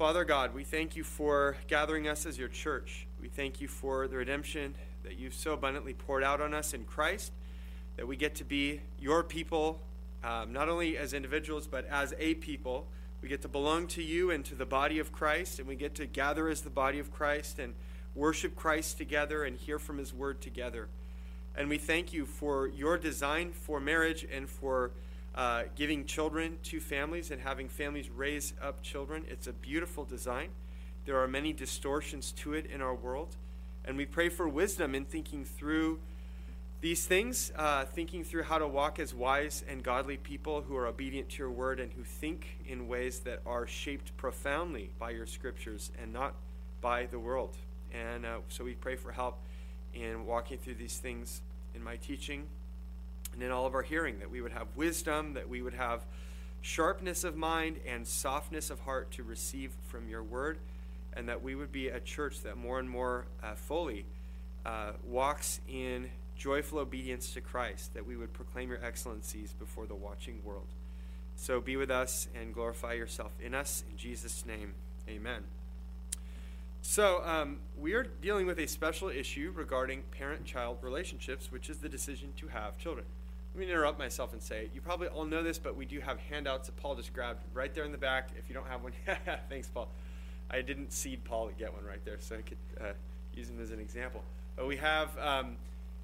Father God, we thank you for gathering us as your church. We thank you for the redemption that you've so abundantly poured out on us in Christ, that we get to be your people, um, not only as individuals, but as a people. We get to belong to you and to the body of Christ, and we get to gather as the body of Christ and worship Christ together and hear from his word together. And we thank you for your design for marriage and for uh, giving children to families and having families raise up children. It's a beautiful design. There are many distortions to it in our world. And we pray for wisdom in thinking through these things, uh, thinking through how to walk as wise and godly people who are obedient to your word and who think in ways that are shaped profoundly by your scriptures and not by the world. And uh, so we pray for help in walking through these things in my teaching and in all of our hearing, that we would have wisdom, that we would have sharpness of mind and softness of heart to receive from your word, and that we would be a church that more and more uh, fully uh, walks in joyful obedience to Christ, that we would proclaim your excellencies before the watching world. So be with us and glorify yourself in us. In Jesus' name, amen. So, um, we are dealing with a special issue regarding parent child relationships, which is the decision to have children. Let me interrupt myself and say, you probably all know this, but we do have handouts that Paul just grabbed right there in the back. If you don't have one, thanks, Paul. I didn't seed Paul to get one right there, so I could uh, use him as an example. But we have um,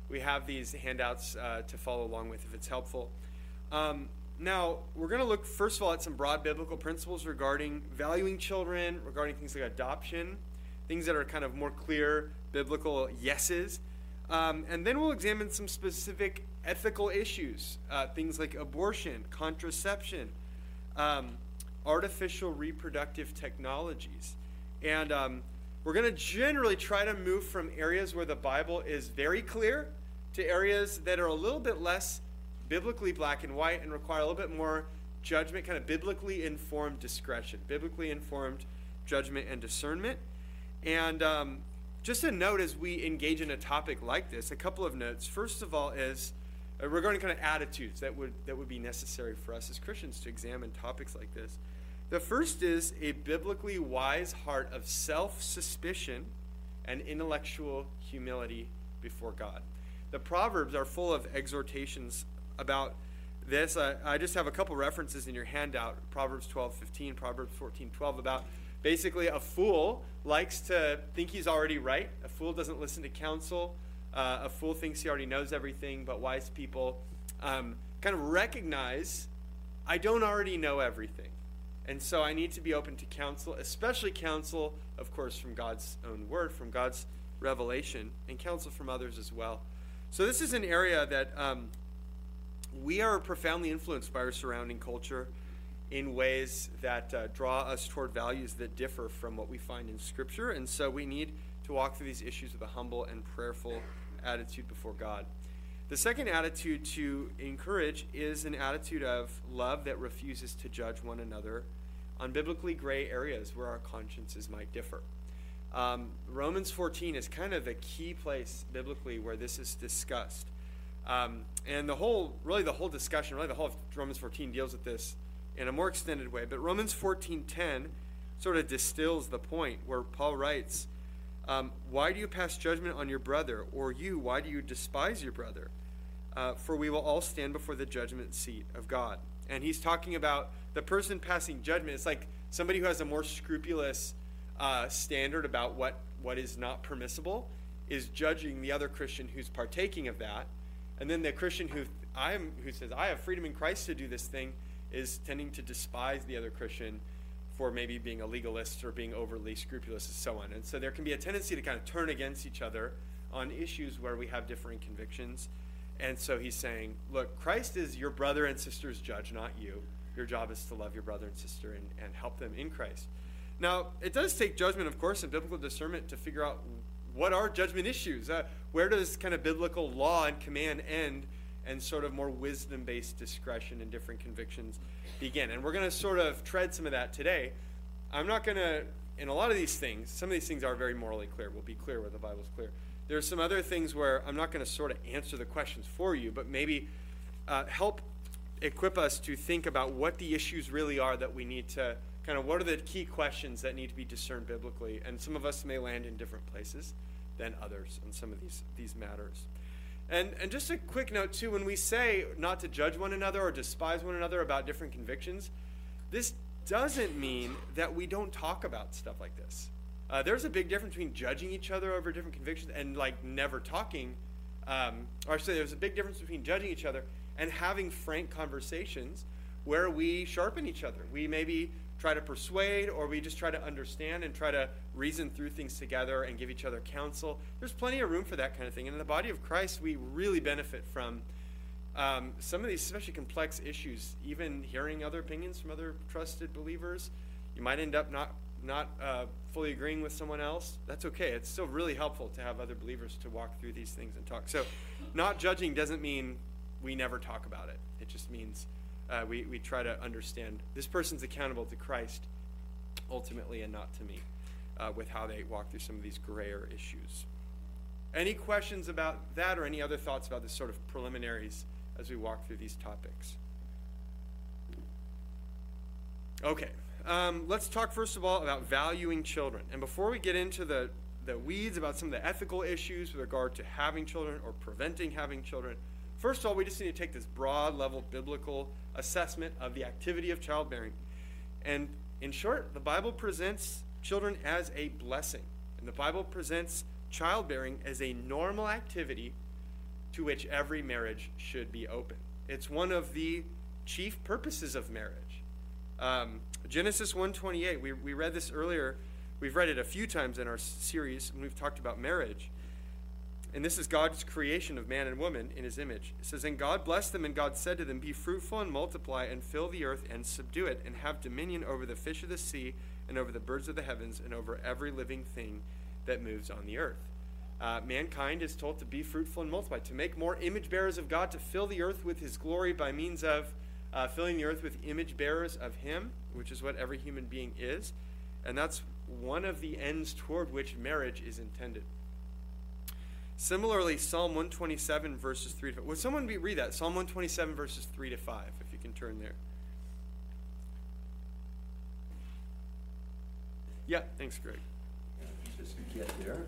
we have these handouts uh, to follow along with if it's helpful. Um, now we're going to look first of all at some broad biblical principles regarding valuing children, regarding things like adoption, things that are kind of more clear biblical yeses. Um, and then we'll examine some specific ethical issues, uh, things like abortion, contraception, um, artificial reproductive technologies. And um, we're going to generally try to move from areas where the Bible is very clear to areas that are a little bit less biblically black and white and require a little bit more judgment, kind of biblically informed discretion, biblically informed judgment and discernment. And um, just a note as we engage in a topic like this, a couple of notes. First of all, is uh, regarding kind of attitudes that would that would be necessary for us as Christians to examine topics like this. The first is a biblically wise heart of self-suspicion and intellectual humility before God. The Proverbs are full of exhortations about this. I, I just have a couple references in your handout Proverbs 12 15, Proverbs 14 12, about basically a fool likes to think he's already right. A fool doesn't listen to counsel. Uh, a fool thinks he already knows everything, but wise people um, kind of recognize I don't already know everything. And so I need to be open to counsel, especially counsel, of course, from God's own word, from God's revelation, and counsel from others as well. So this is an area that um, we are profoundly influenced by our surrounding culture in ways that uh, draw us toward values that differ from what we find in Scripture. And so we need to walk through these issues with a humble and prayerful attitude before God. The second attitude to encourage is an attitude of love that refuses to judge one another on biblically gray areas where our consciences might differ. Um, Romans 14 is kind of the key place biblically where this is discussed. Um, and the whole, really, the whole discussion, really, the whole of Romans 14 deals with this in a more extended way. But Romans 14:10 sort of distills the point where Paul writes, um, "Why do you pass judgment on your brother, or you? Why do you despise your brother? Uh, for we will all stand before the judgment seat of God." And he's talking about the person passing judgment. It's like somebody who has a more scrupulous uh, standard about what what is not permissible is judging the other Christian who's partaking of that, and then the Christian who I'm who says I have freedom in Christ to do this thing is tending to despise the other Christian for maybe being a legalist or being overly scrupulous and so on. And so there can be a tendency to kind of turn against each other on issues where we have differing convictions. And so he's saying, look, Christ is your brother and sister's judge, not you. Your job is to love your brother and sister and, and help them in Christ. Now, it does take judgment, of course, and biblical discernment to figure out what are judgment issues. Uh, where does kind of biblical law and command end and sort of more wisdom based discretion and different convictions begin. And we're going to sort of tread some of that today. I'm not going to, in a lot of these things, some of these things are very morally clear. We'll be clear where the Bible's clear. There are some other things where I'm not going to sort of answer the questions for you, but maybe uh, help equip us to think about what the issues really are that we need to kind of what are the key questions that need to be discerned biblically. And some of us may land in different places than others on some of these, these matters. And, and just a quick note, too, when we say not to judge one another or despise one another about different convictions, this doesn't mean that we don't talk about stuff like this. Uh, there's a big difference between judging each other over different convictions and like never talking. Um, or say there's a big difference between judging each other and having frank conversations where we sharpen each other. We maybe try to persuade or we just try to understand and try to reason through things together and give each other counsel. There's plenty of room for that kind of thing. And in the body of Christ, we really benefit from um, some of these, especially complex issues, even hearing other opinions from other trusted believers. You might end up not not uh, fully agreeing with someone else, that's okay. It's still really helpful to have other believers to walk through these things and talk. So, not judging doesn't mean we never talk about it. It just means uh, we, we try to understand this person's accountable to Christ ultimately and not to me uh, with how they walk through some of these grayer issues. Any questions about that or any other thoughts about this sort of preliminaries as we walk through these topics? Okay. Um, let's talk first of all about valuing children. And before we get into the, the weeds about some of the ethical issues with regard to having children or preventing having children, first of all, we just need to take this broad level biblical assessment of the activity of childbearing. And in short, the Bible presents children as a blessing. And the Bible presents childbearing as a normal activity to which every marriage should be open. It's one of the chief purposes of marriage. Um, Genesis 1:28. We we read this earlier. We've read it a few times in our series when we've talked about marriage. And this is God's creation of man and woman in his image. It says, And God blessed them, and God said to them, Be fruitful and multiply, and fill the earth and subdue it, and have dominion over the fish of the sea, and over the birds of the heavens, and over every living thing that moves on the earth. Uh, mankind is told to be fruitful and multiply, to make more image bearers of God, to fill the earth with his glory by means of uh, filling the earth with image bearers of Him, which is what every human being is. And that's one of the ends toward which marriage is intended. Similarly, Psalm 127, verses 3 to 5. Would someone be, read that? Psalm 127, verses 3 to 5, if you can turn there. Yeah, thanks, Greg. Just get there.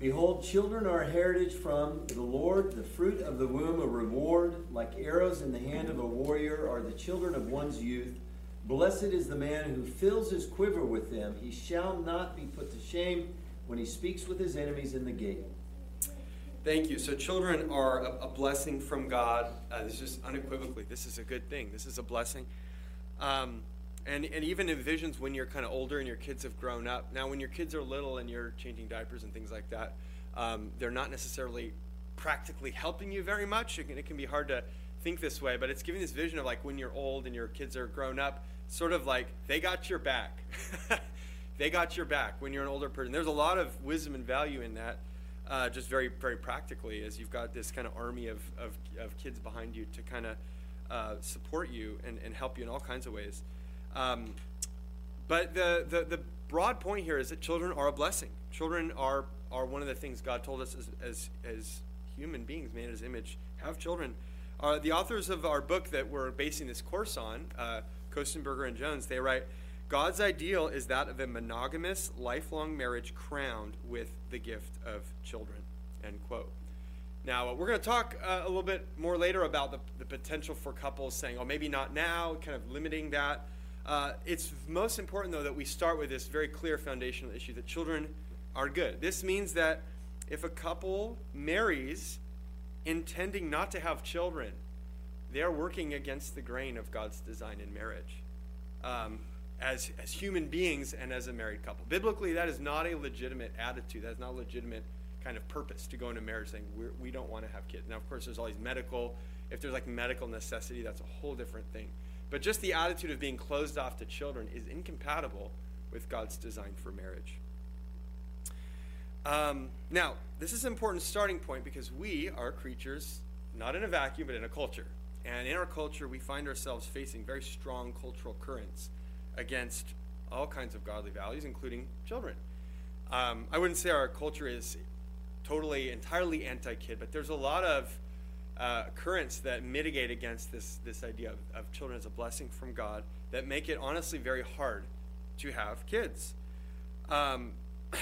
Behold, children are a heritage from the Lord, the fruit of the womb a reward. Like arrows in the hand of a warrior are the children of one's youth. Blessed is the man who fills his quiver with them. He shall not be put to shame when he speaks with his enemies in the gate. Thank you. So, children are a, a blessing from God. Uh, this is unequivocally, this is a good thing. This is a blessing. Um, and, and even in visions when you're kind of older and your kids have grown up. Now, when your kids are little and you're changing diapers and things like that, um, they're not necessarily practically helping you very much. It can, it can be hard to think this way, but it's giving this vision of like when you're old and your kids are grown up, sort of like they got your back. they got your back when you're an older person. There's a lot of wisdom and value in that, uh, just very, very practically, as you've got this kind of army of, of, of kids behind you to kind of uh, support you and, and help you in all kinds of ways. Um, but the, the, the broad point here is that children are a blessing. Children are, are one of the things God told us as, as, as human beings, made in his image, have children. Uh, the authors of our book that we're basing this course on, uh, Kostenberger and Jones, they write, God's ideal is that of a monogamous, lifelong marriage crowned with the gift of children. End quote. Now, we're going to talk uh, a little bit more later about the, the potential for couples saying, oh, maybe not now, kind of limiting that. Uh, it's most important, though, that we start with this very clear foundational issue that children are good. This means that if a couple marries intending not to have children, they are working against the grain of God's design in marriage. Um, as, as human beings and as a married couple. Biblically, that is not a legitimate attitude. That is not a legitimate kind of purpose to go into marriage saying we're, we do not want to have kids. Now, of course, there's all these medical, if there's like medical necessity, that's a whole different thing. But just the attitude of being closed off to children is incompatible with God's design for marriage. Um, now, this is an important starting point because we are creatures not in a vacuum, but in a culture. And in our culture, we find ourselves facing very strong cultural currents against all kinds of godly values, including children. Um, I wouldn't say our culture is totally, entirely anti kid, but there's a lot of uh, currents that mitigate against this, this idea of, of children as a blessing from God that make it honestly very hard to have kids. Um,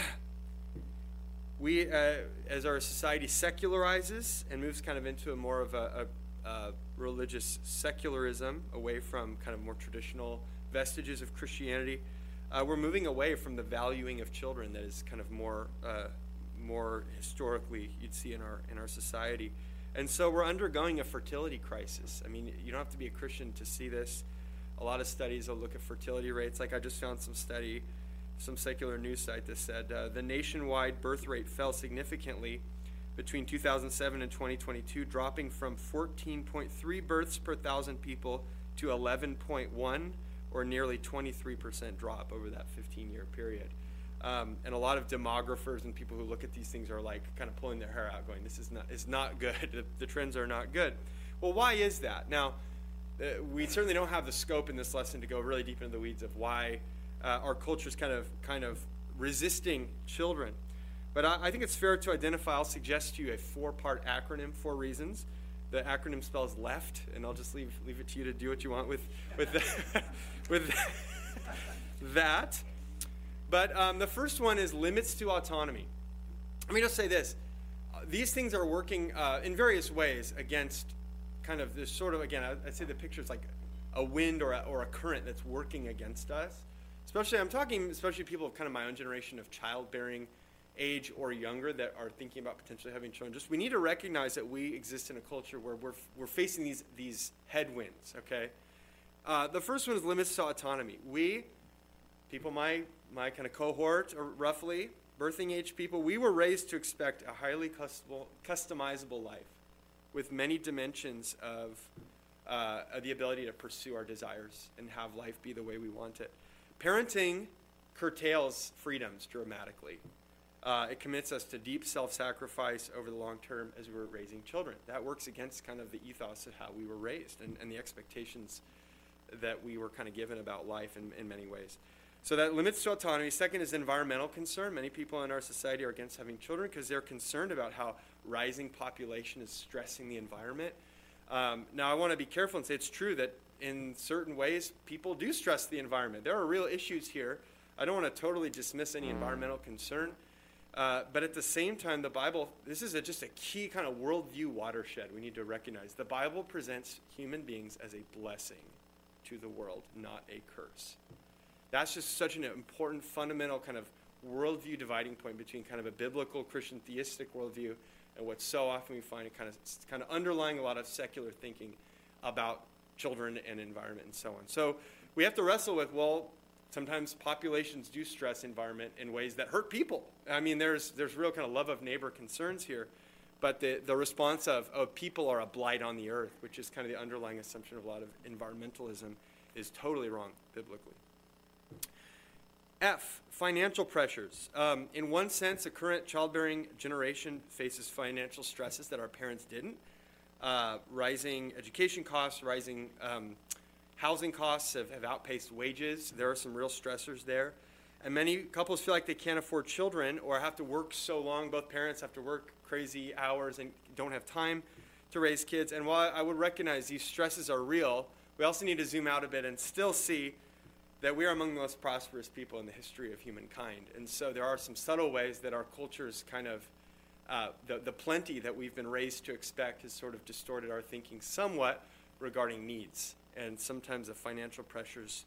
we, uh, as our society secularizes and moves kind of into a more of a, a, a, religious secularism, away from kind of more traditional vestiges of Christianity, uh, we're moving away from the valuing of children that is kind of more, uh, more historically you'd see in our in our society, and so we're undergoing a fertility crisis. I mean, you don't have to be a Christian to see this. A lot of studies will look at fertility rates. Like I just found some study some secular news site that said uh, the nationwide birth rate fell significantly between 2007 and 2022, dropping from 14.3 births per thousand people to 11.1, or nearly 23% drop over that 15 year period. Um, and a lot of demographers and people who look at these things are like kind of pulling their hair out, going, "This is not is not good. the, the trends are not good." Well, why is that? Now, uh, we certainly don't have the scope in this lesson to go really deep into the weeds of why uh, our culture is kind of kind of resisting children. But I, I, think it's fair to identify. I'll suggest to you a four-part acronym, four reasons. The acronym spells left, and I'll just leave leave it to you to do what you want with with the, with that. But um, the first one is limits to autonomy. Let me just say this: these things are working uh, in various ways against kind of this sort of again. I'd say the picture is like a wind or a, or a current that's working against us. Especially, I'm talking especially people of kind of my own generation of childbearing age or younger that are thinking about potentially having children. Just we need to recognize that we exist in a culture where we're, we're facing these, these headwinds, okay? Uh, the first one is limits to autonomy. We, people my, my kind of cohort, or roughly, birthing age people, we were raised to expect a highly customizable life with many dimensions of uh, the ability to pursue our desires and have life be the way we want it. Parenting curtails freedoms dramatically. Uh, it commits us to deep self sacrifice over the long term as we're raising children. That works against kind of the ethos of how we were raised and, and the expectations that we were kind of given about life in, in many ways. So that limits to autonomy. Second is environmental concern. Many people in our society are against having children because they're concerned about how rising population is stressing the environment. Um, now, I want to be careful and say it's true that in certain ways, people do stress the environment. There are real issues here. I don't want to totally dismiss any environmental concern. Uh, but at the same time, the Bible, this is a, just a key kind of worldview watershed we need to recognize. The Bible presents human beings as a blessing to the world, not a curse. That's just such an important, fundamental kind of worldview dividing point between kind of a biblical Christian theistic worldview and what so often we find kind of, kind of underlying a lot of secular thinking about children and environment and so on. So we have to wrestle with, well, sometimes populations do stress environment in ways that hurt people. I mean, there's, there's real kind of love of neighbor concerns here. But the, the response of, of people are a blight on the earth, which is kind of the underlying assumption of a lot of environmentalism, is totally wrong biblically. F, financial pressures. Um, in one sense, the current childbearing generation faces financial stresses that our parents didn't uh, rising education costs, rising um, housing costs have, have outpaced wages. There are some real stressors there. And many couples feel like they can't afford children or have to work so long. Both parents have to work crazy hours and don't have time to raise kids. And while I would recognize these stresses are real, we also need to zoom out a bit and still see that we are among the most prosperous people in the history of humankind. And so there are some subtle ways that our culture is kind of uh, the, the plenty that we've been raised to expect has sort of distorted our thinking somewhat regarding needs. And sometimes the financial pressures,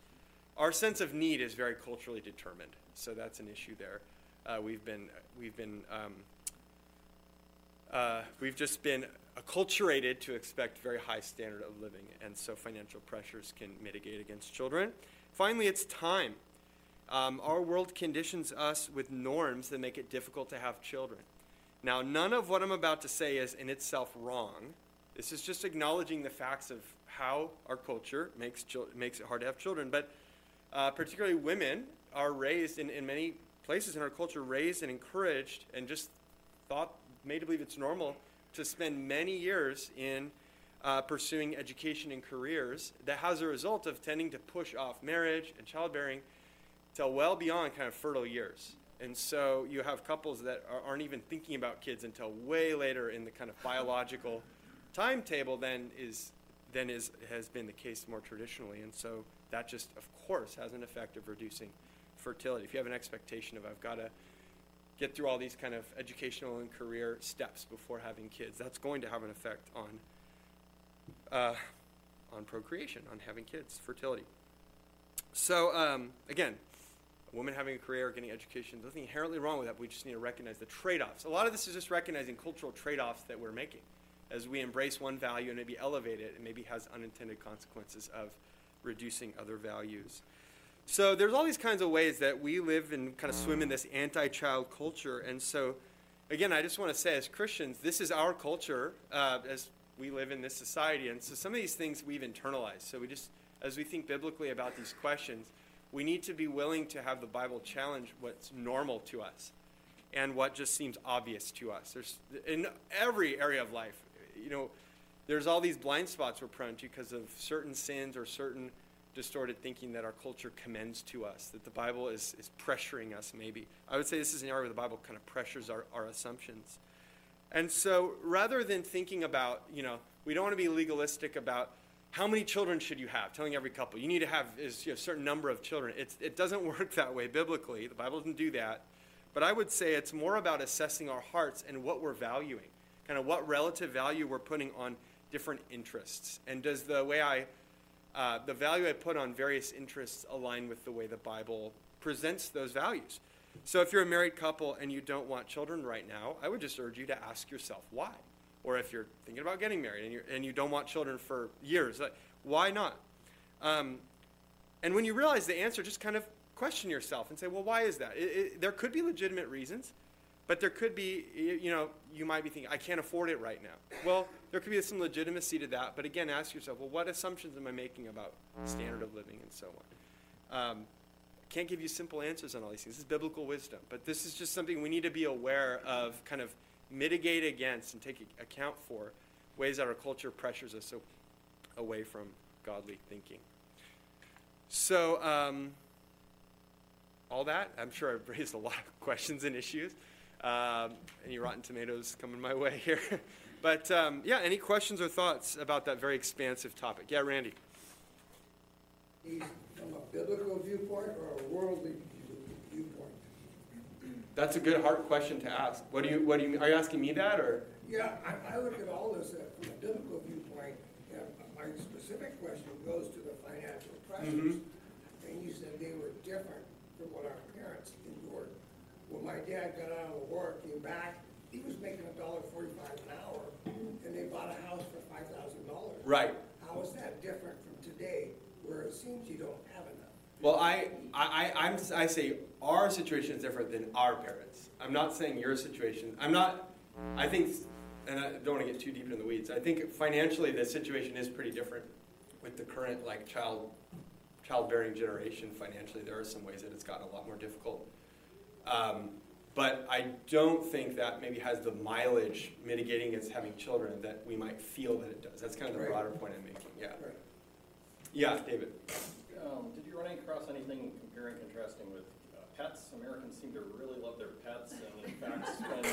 our sense of need is very culturally determined. So that's an issue there. Uh, we've been, we've been, um, uh, we've just been acculturated to expect very high standard of living, and so financial pressures can mitigate against children. Finally, it's time. Um, our world conditions us with norms that make it difficult to have children. Now, none of what I'm about to say is in itself wrong. This is just acknowledging the facts of how our culture makes, makes it hard to have children. But uh, particularly women are raised in, in many places in our culture, raised and encouraged and just thought, made to believe it's normal to spend many years in uh, pursuing education and careers that has a result of tending to push off marriage and childbearing till well beyond kind of fertile years. And so you have couples that aren't even thinking about kids until way later in the kind of biological timetable than is than is has been the case more traditionally, and so that just of course has an effect of reducing fertility. If you have an expectation of I've got to get through all these kind of educational and career steps before having kids, that's going to have an effect on uh, on procreation, on having kids, fertility. So um, again, a woman having a career, getting education, nothing inherently wrong with that. We just need to recognize the trade-offs. A lot of this is just recognizing cultural trade-offs that we're making as we embrace one value and maybe elevate it, it maybe has unintended consequences of reducing other values. So there's all these kinds of ways that we live and kind of swim in this anti-child culture, and so again, I just want to say, as Christians, this is our culture uh, as we live in this society, and so some of these things we've internalized. So we just, as we think biblically about these questions, we need to be willing to have the Bible challenge what's normal to us and what just seems obvious to us. There's in every area of life, you know, there's all these blind spots we're prone to because of certain sins or certain distorted thinking that our culture commends to us, that the Bible is, is pressuring us, maybe. I would say this is an area where the Bible kind of pressures our, our assumptions. And so rather than thinking about, you know, we don't want to be legalistic about how many children should you have, telling every couple, you need to have is, you know, a certain number of children. It's, it doesn't work that way biblically. The Bible doesn't do that. But I would say it's more about assessing our hearts and what we're valuing, kind of what relative value we're putting on different interests. And does the way I, uh, the value I put on various interests align with the way the Bible presents those values? So if you're a married couple and you don't want children right now, I would just urge you to ask yourself why. Or if you're thinking about getting married and, you and you don't want children for years, like, why not? Um, and when you realize the answer, just kind of question yourself and say, well, why is that? It, it, there could be legitimate reasons, but there could be, you know, you might be thinking, I can't afford it right now. Well, there could be some legitimacy to that, but again, ask yourself, well, what assumptions am I making about standard of living and so on? Um, can't give you simple answers on all these things. This is biblical wisdom, but this is just something we need to be aware of, kind of mitigate against and take account for ways that our culture pressures us so away from godly thinking. So, um, all that, I'm sure I've raised a lot of questions and issues. Um, any rotten tomatoes coming my way here? but um, yeah, any questions or thoughts about that very expansive topic? Yeah, Randy. From a biblical viewpoint or a worldly viewpoint? That's a good, hard question to ask. What do you, what do you, are you asking me that or? Yeah, I, I look at all this uh, from a biblical viewpoint, and my specific question goes to the financial pressures. Mhm. And you said they were different from what our parents endured. When my dad got out of work, came back, he was making a dollar forty-five an hour, and they bought a house for five thousand dollars. Right. How is that different from today, where it seems you don't have enough? Well, I, I, I- I'm, I say our situation is different than our parents. I'm not saying your situation. I'm not. I think, and I don't want to get too deep into the weeds. I think financially the situation is pretty different with the current like child, childbearing generation. Financially, there are some ways that it's gotten a lot more difficult. Um, but I don't think that maybe has the mileage mitigating against having children that we might feel that it does. That's kind of the Right. broader point I'm making. Yeah. Right. Yeah, David. Um, did you run across anything comparing, contrasting with uh, pets? Americans seem to really love their pets, and in fact spend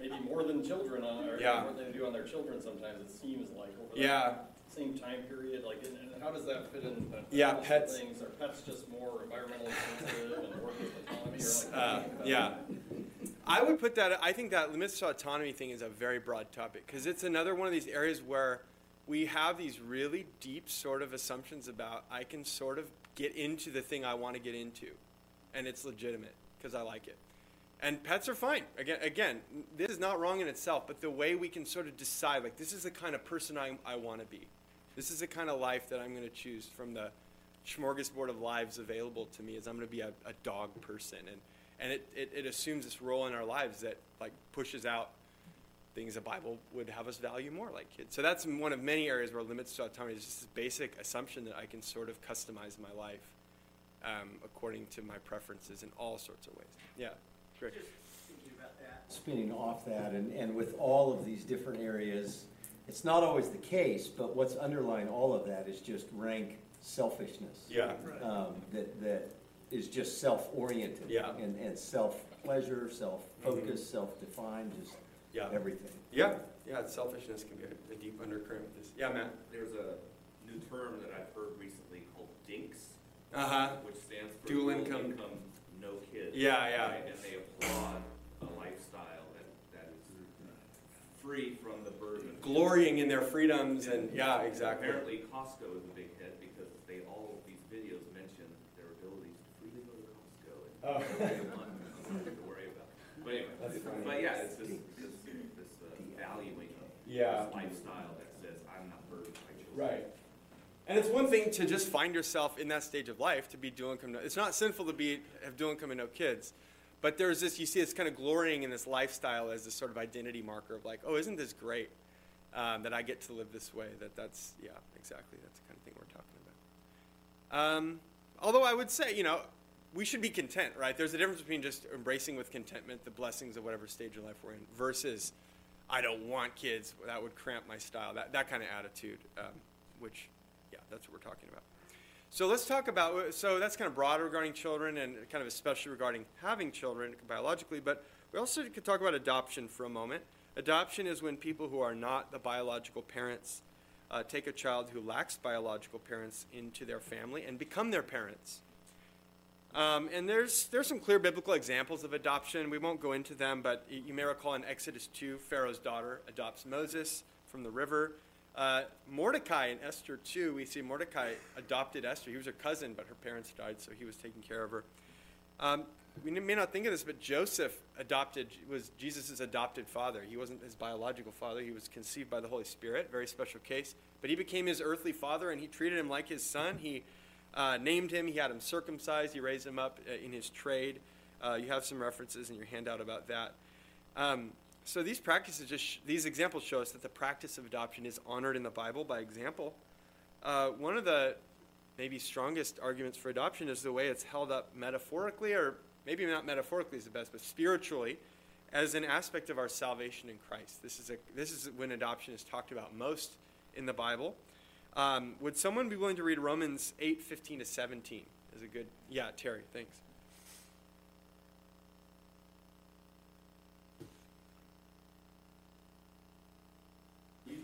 maybe more than children on, or Yeah. more than they do on their children. Sometimes it seems like over Yeah. that same time period. Like, and, and how does that fit in? Yeah, pets- Things are pets just more environmentally sensitive and work with autonomy, or like? Uh, yeah. I would put that, I think that limits to autonomy thing is a very broad topic because it's another one of these areas where we have these really deep sort of assumptions about I can sort of get into the thing I want to get into and it's legitimate because I like it. And pets are fine. Again, again, this is not wrong in itself, but the way we can sort of decide, like, this is the kind of person I, I want to be. This is the kind of life that I'm going to choose from the smorgasbord of lives available to me is I'm going to be a, a dog person. And, and it, it, it assumes this role in our lives that, like, pushes out things the Bible would have us value more, like kids. So that's one of many areas where limits to autonomy is just this basic assumption that I can sort of customize my life um, according to my preferences in all sorts of ways. Yeah, great. Spinning off that, and, and with all of these different areas, it's not always the case, but what's underlying all of that is just rank selfishness. Yeah. Um, that, that is just self-oriented. Yeah. And, and self-pleasure, self-focused, self-defined, just Yeah. everything. Yeah, yeah, selfishness can be a, a deep undercurrent with this. Yeah, Matt. There's a new term that I've heard recently called DINKS, Uh huh. which stands for Dual income. no kids. Yeah, yeah. right? And they applaud a lifestyle that, that is free from the burden. Glorying in their freedoms and yeah, exactly. Apparently Costco is a big hit because they, all of these videos mention their abilities to freely go to Costco and Oh. they want, nothing to worry about. But anyway, but yeah, it's this, this, this uh, valuing of Yeah. this lifestyle that says, I'm not burdened by children. Right. And it's one thing to just find yourself in that stage of life to be dual income. No, it's not sinful to be have dual income and no kids, but there's this. You see, it's kind of glorying in this lifestyle as this sort of identity marker of like, oh, isn't this great um, that I get to live this way? That that's yeah, exactly. That's the kind of thing we're talking about. Um, although I would say, you know, we should be content, right? There's a difference between just embracing with contentment the blessings of whatever stage of life we're in versus I don't want kids. That would cramp my style. That that kind of attitude, um, which, yeah, that's what we're talking about. So let's talk about. So that's kind of broad regarding children, and kind of especially regarding having children biologically. But we also could talk about adoption for a moment. Adoption is when people who are not the biological parents uh, take a child who lacks biological parents into their family and become their parents. Um, and there's there's some clear biblical examples of adoption. We won't go into them, but you may recall in Exodus 2, Pharaoh's daughter adopts Moses from the river. Uh, Mordecai in Esther 2, we see Mordecai adopted Esther. He was her cousin, but her parents died, so he was taking care of her. Um, we may not think of this, but Joseph adopted was Jesus' adopted father. He wasn't his biological father. He was conceived by the Holy Spirit, very special case. But he became his earthly father, and he treated him like his son. He uh, named him. He had him circumcised. He raised him up uh, in his trade. Uh, you have some references in your handout about that. Um, so these practices, just these examples show us that the practice of adoption is honored in the Bible by example. Uh, one of the maybe strongest arguments for adoption is the way it's held up metaphorically, or maybe not metaphorically is the best, but spiritually, as an aspect of our salvation in Christ. This is a this is when adoption is talked about most in the Bible. Um, would someone be willing to read Romans eight fifteen to seventeen? Is a good yeah, Terry, thanks.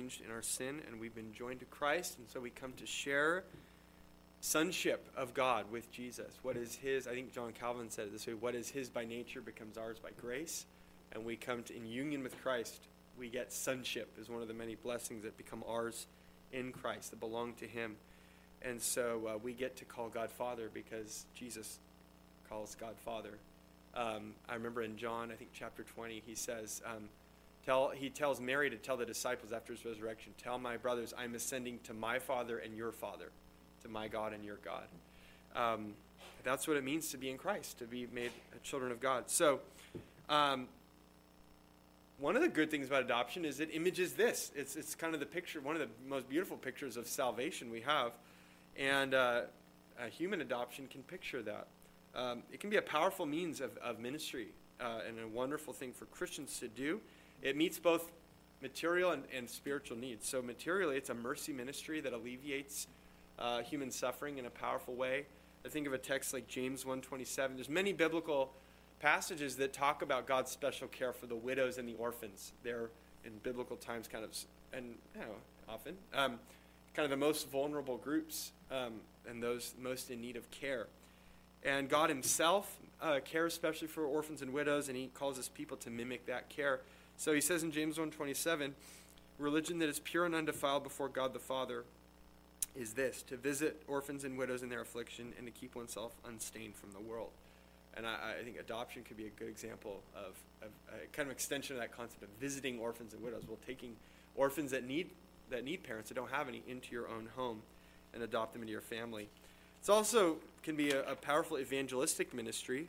changed in our sin, and we've been joined to Christ, and so we come to share sonship of God with Jesus. What is His? I think John Calvin said it this way: "What is His by nature becomes ours by grace," and we come to in union with Christ. We get sonship is one of the many blessings that become ours in Christ that belong to Him, and so uh, we get to call God Father because Jesus calls God Father. Um, I remember in John, I think chapter 20, he says, um, tell, he tells Mary to tell the disciples after his resurrection, Tell my brothers, I'm ascending to my Father and your Father, to my God and your God. Um, that's what it means to be in Christ, to be made children of God. So, um, one of the good things about adoption is it images this. It's, it's kind of the picture, one of the most beautiful pictures of salvation we have. And uh, a human adoption can picture that. Um, it can be a powerful means of, of ministry uh, and a wonderful thing for Christians to do. It meets both material and, and spiritual needs. So, materially, it's a mercy ministry that alleviates uh, human suffering in a powerful way. I think of a text like James 1:27. There's many biblical passages that talk about God's special care for the widows and the orphans. They're in biblical times kind of, and you know, often, um, kind of the most vulnerable groups um, and those most in need of care. And God Himself uh, cares especially for orphans and widows, and He calls His people to mimic that care. So He says in James 1:27, religion that is pure and undefiled before God the Father is this: to visit orphans and widows in their affliction, and to keep oneself unstained from the world. And I, I think adoption could be a good example of, of a kind of extension of that concept of visiting orphans and widows. Well, taking orphans that need that need parents that don't have any into your own home, and adopt them into your family. It's also can be a, a powerful evangelistic ministry.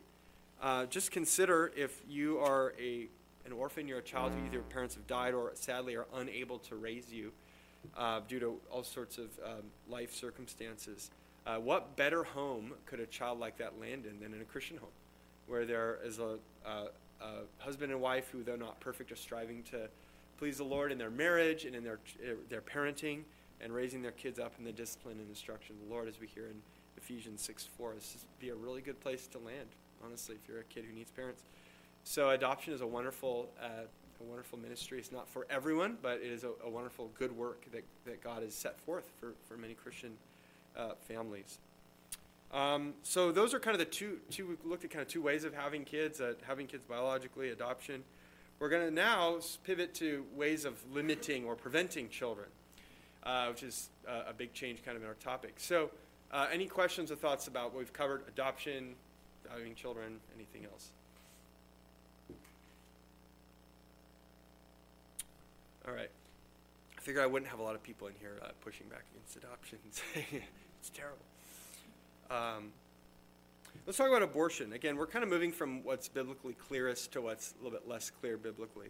uh, just consider if you are a an orphan, you're a child who either parents have died or sadly are unable to raise you uh, due to all sorts of um, life circumstances. Uh, what better home could a child like that land in than in a Christian home, where there is a, a, a husband and wife who, though not perfect, are striving to please the Lord in their marriage and in their their parenting and raising their kids up in the discipline and instruction of the Lord, as we hear in Ephesians 6 4. This would be a really good place to land, honestly, if you're a kid who needs parents. So adoption is a wonderful, uh, a wonderful ministry. It's not for everyone, but it is a, a, wonderful, good work that, that God has set forth for, for many Christian uh, families. Um, so those are kind of the two, two, we looked at kind of two ways of having kids, uh, having kids biologically, adoption. We're going to now pivot to ways of limiting or preventing children, uh, which is uh, a big change kind of in our topic. So uh, any questions or thoughts about what we've covered, adoption, having children, anything else? All right. I figure I wouldn't have a lot of people in here uh, pushing back against adoption it's terrible. Um, let's talk about abortion. Again, we're kind of moving from what's biblically clearest to what's a little bit less clear biblically.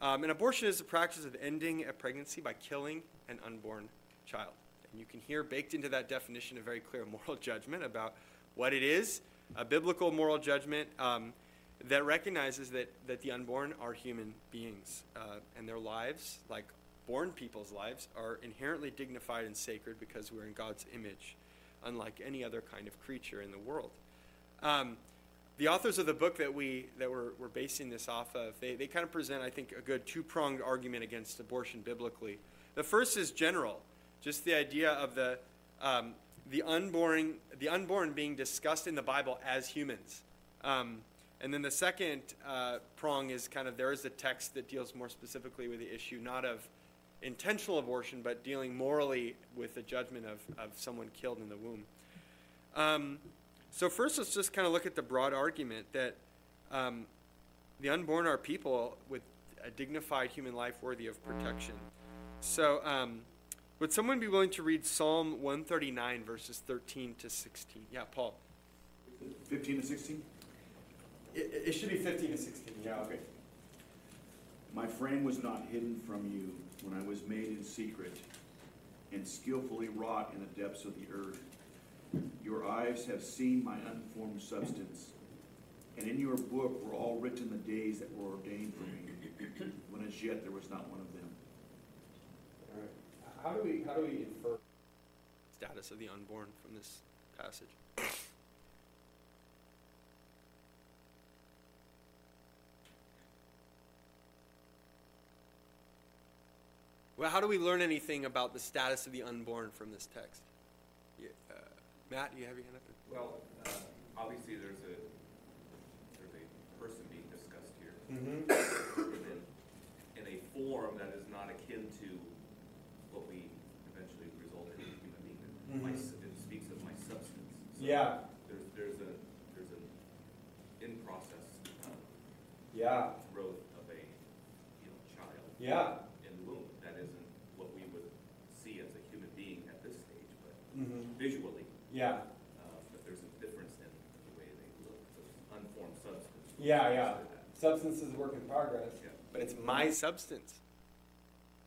Um, and abortion is the practice of ending a pregnancy by killing an unborn child. And you can hear baked into that definition a very clear moral judgment about what it is, a biblical moral judgment. Um, that recognizes that, that the unborn are human beings uh, and their lives, like born people's lives, are inherently dignified and sacred because we're in God's image, unlike any other kind of creature in the world. Um, the authors of the book that we that we're, we're basing this off of, they, they kind of present, I think, a good two-pronged argument against abortion biblically. The first is general, just the idea of the um, the unborn the unborn being discussed in the Bible as humans. Um, and then the second uh, prong is kind of there is a text that deals more specifically with the issue, not of intentional abortion, but dealing morally with the judgment of, of someone killed in the womb. Um, so, first, let's just kind of look at the broad argument that um, the unborn are people with a dignified human life worthy of protection. So, um, would someone be willing to read Psalm 139, verses 13 to 16? Yeah, Paul. 15 to 16? It, it should be 15 to 16. Yeah, okay. My frame was not hidden from you when I was made in secret and skillfully wrought in the depths of the earth. Your eyes have seen my unformed substance, and in your book were all written the days that were ordained for me, when as yet there was not one of them. All right. How do we how do we infer status of the unborn from this passage? Well, how do we learn anything about the status of the unborn from this text? Yeah, uh, Matt, you have your hand up? Well, uh, obviously there's a there's a person being discussed here. Mm-hmm. in, in a form that is not akin to what we eventually result in a human being. My, Mhm. s- it speaks of my substance. So Yeah. There's there's a there's an in process uh, Yeah. growth of a you know child Yeah. in the womb. That isn't what we would see as a human being at this stage, but Mm-hmm. visually. Yeah. Uh, but there's a difference in the way they look. So unformed substance. Yeah, yeah. Consider. Substance is work in progress. Yeah. But it's my substance.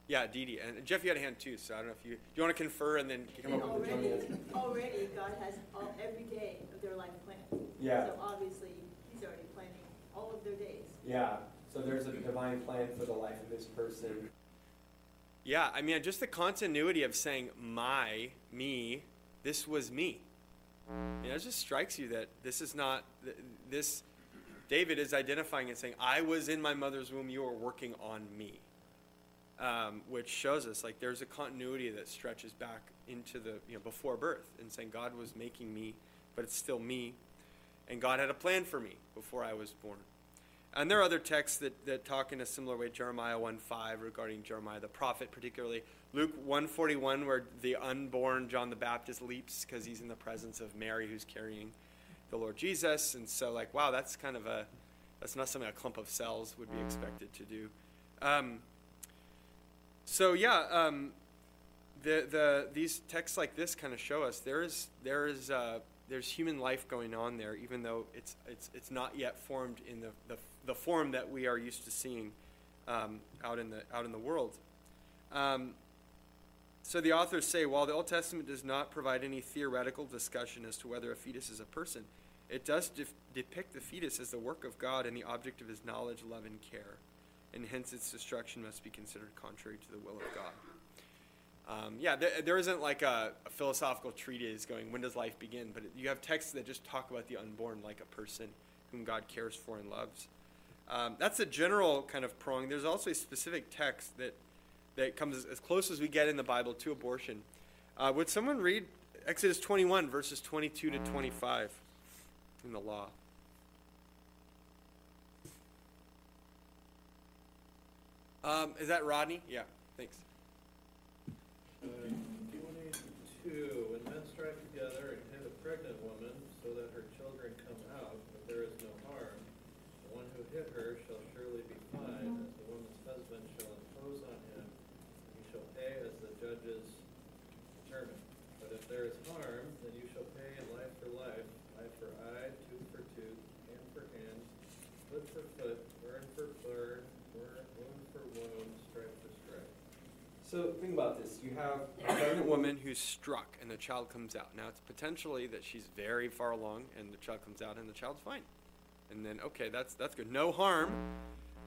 Yeah, Dee Dee. And Jeff, you had a hand too, so I don't know if you, do you want to confer and then come And up with a already, answer? already God has all, every day of their life planned. Yeah. So obviously, he's already planning all of their days. Yeah, so there's a divine plan for the life of this person. Yeah, I mean, just the continuity of saying my, me, this was me. You it just strikes you that this is not, this, David is identifying and saying, I was in my mother's womb, you are working on me. Um, which shows us like there's a continuity that stretches back into the, you know, before birth and saying God was making me, but it's still me. And God had a plan for me before I was born. And there are other texts that, that talk in a similar way. Jeremiah 1.5 regarding Jeremiah the prophet, particularly. Luke 1.41 where the unborn John the Baptist leaps because he's in the presence of Mary who's carrying the Lord Jesus. And so like, wow, that's kind of a, that's not something a clump of cells would be expected to do. Um, so yeah, um, the the these texts like this kind of show us there is there is uh, there's human life going on there, even though it's it's it's not yet formed in the the, the form that we are used to seeing um, out in the out in the world. Um, so the authors say, while the Old Testament does not provide any theoretical discussion as to whether a fetus is a person, it does depict the fetus as the work of God and the object of his knowledge, love, and care, and hence its destruction must be considered contrary to the will of God. Um, yeah, there, isn't like a, a, philosophical treatise going, when does life begin? But you have texts that just talk about the unborn like a person whom God cares for and loves. Um, that's a general kind of prong. There's also a specific text that that comes as close as we get in the Bible to abortion. Uh, would someone read Exodus 21 verses 22 to 25 in the law? Um, is that Rodney? Yeah. Thanks. Uh, 22. So think about this. You have a pregnant woman who's struck and the child comes out. Now it's potentially that she's very far along and the child comes out and the child's fine. And then okay, that's that's good. No harm.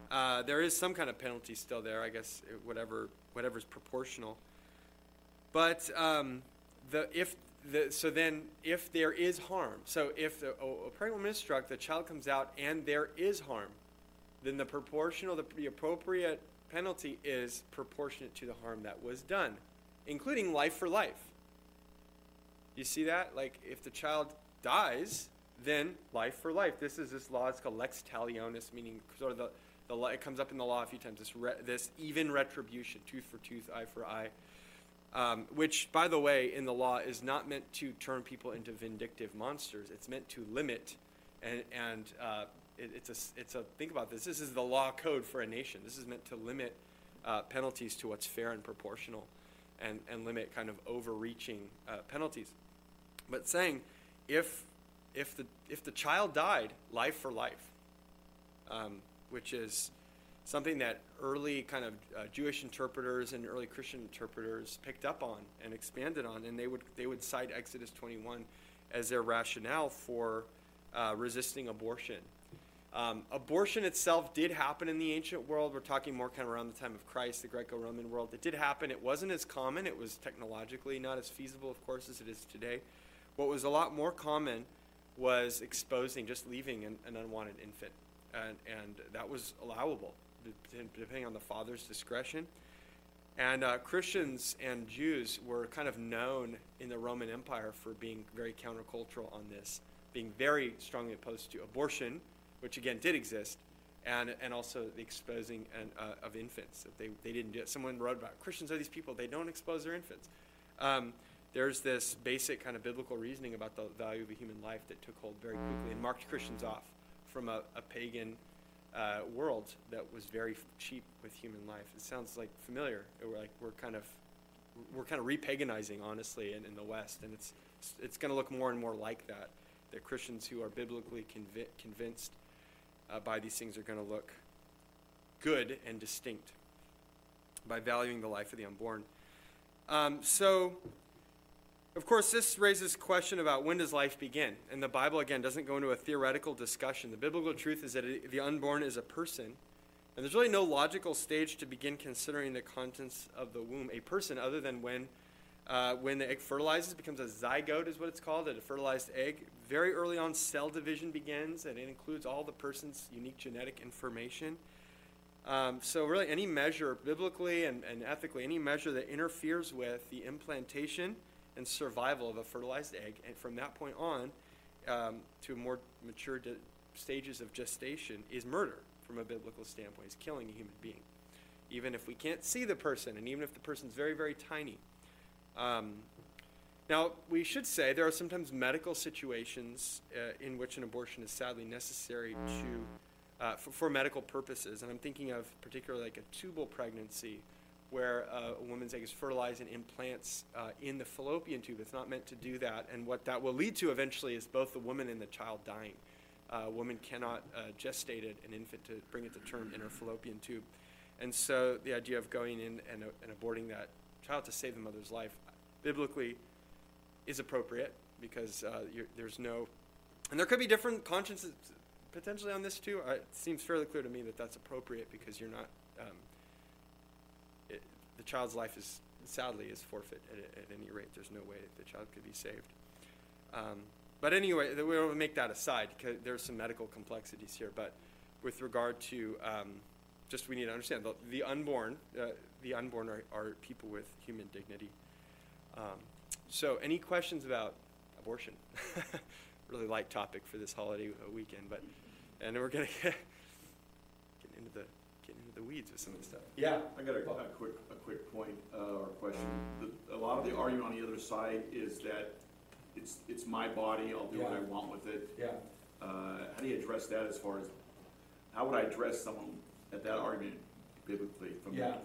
Uh, there is some kind of penalty still there, I guess. Whatever whatever's proportional. But um, the if the so then if there is harm, so if the, a, a pregnant woman is struck, the child comes out and there is harm, then the proportional the, the appropriate penalty is proportionate to the harm that was done, including life for life. You see that? Like, if the child dies, then life for life. This is this law. It's called lex talionis, meaning sort of the, the it comes up in the law a few times. This re, this even retribution, tooth for tooth, eye for eye, um, which, by the way, in the law is not meant to turn people into vindictive monsters. It's meant to limit and and uh, it, it's a it's a think about this. This is the law code for a nation. This is meant to limit uh, penalties to what's fair and proportional, and and limit kind of overreaching uh, penalties. But saying if if the if the child died, life for life, um, which is something that early kind of uh, Jewish interpreters and early Christian interpreters picked up on and expanded on, and they would they would cite Exodus 21 as their rationale for uh, resisting abortion. Um, abortion itself did happen in the ancient world. We're talking more kind of around the time of Christ, the Greco Roman world. It did happen. It wasn't as common. It was technologically not as feasible, of course, as it is today. What was a lot more common was exposing, just leaving an, an unwanted infant. And, and, that was allowable, depending on the father's discretion. And uh, Christians and Jews were kind of known in the Roman Empire for being very countercultural on this, being very strongly opposed to abortion which again did exist, and, and also the exposing and, uh, of infants. That they, they didn't do it. Someone wrote about Christians are these people, they don't expose their infants. Um, there's this basic kind of biblical reasoning about the value of a human life that took hold very quickly and marked Christians off from a, a pagan uh, world that was very cheap with human life. It sounds like familiar. We're like we're kind of we're kind of repaganizing, honestly, in, in the West, and it's it's going to look more and more like that. That Christians who are biblically convi- convinced uh, by these things are going to look good and distinct by valuing the life of the unborn. Um, so, of course, this raises question about when does life begin? And the Bible, again, doesn't go into a theoretical discussion. The biblical truth is that it, the unborn is a person. And there's really no logical stage to begin considering the contents of the womb, a person, other than when uh, when the egg fertilizes, becomes a zygote, is what it's called, a fertilized egg. Very early on, cell division begins, and it includes all the person's unique genetic information. Um, so, really, any measure, biblically and, and ethically, any measure that interferes with the implantation and survival of a fertilized egg, and from that point on um, to more mature de- stages of gestation, is murder from a biblical standpoint. It's killing a human being. Even if we can't see the person, and even if the person's very, very tiny. Um, now, we should say there are sometimes medical situations uh, in which an abortion is sadly necessary to, uh, for, for, medical purposes. And I'm thinking of particularly like a tubal pregnancy where uh, a woman's egg is fertilized and implants uh, in the fallopian tube. It's not meant to do that. And what that will lead to eventually is both the woman and the child dying. Uh, a woman cannot uh, gestate an infant to bring it to term in her fallopian tube. And so the idea of going in and, and aborting that child to save the mother's life biblically is appropriate because uh, there's no, and there could be different consciences potentially on this too. It seems fairly clear to me that that's appropriate because you're not, um, it, the child's life is sadly is forfeit at, at, any rate. There's no way that the child could be saved. Um, but anyway, we'll make that aside because there's some medical complexities here. But with regard to um, just we need to understand the, the unborn, uh, the unborn are, are, people with human dignity. Um, so, any questions about abortion? really light topic for this holiday weekend, but and we're gonna get, get into the get into the weeds with some of this stuff. Yeah, I got a, a quick a quick point uh, or question. The, a lot of the argument on the other side is that it's it's my body. I'll do yeah. what I want with it. Yeah. Uh, how do you address that? As far as how would I address someone at that argument biblically? From yeah.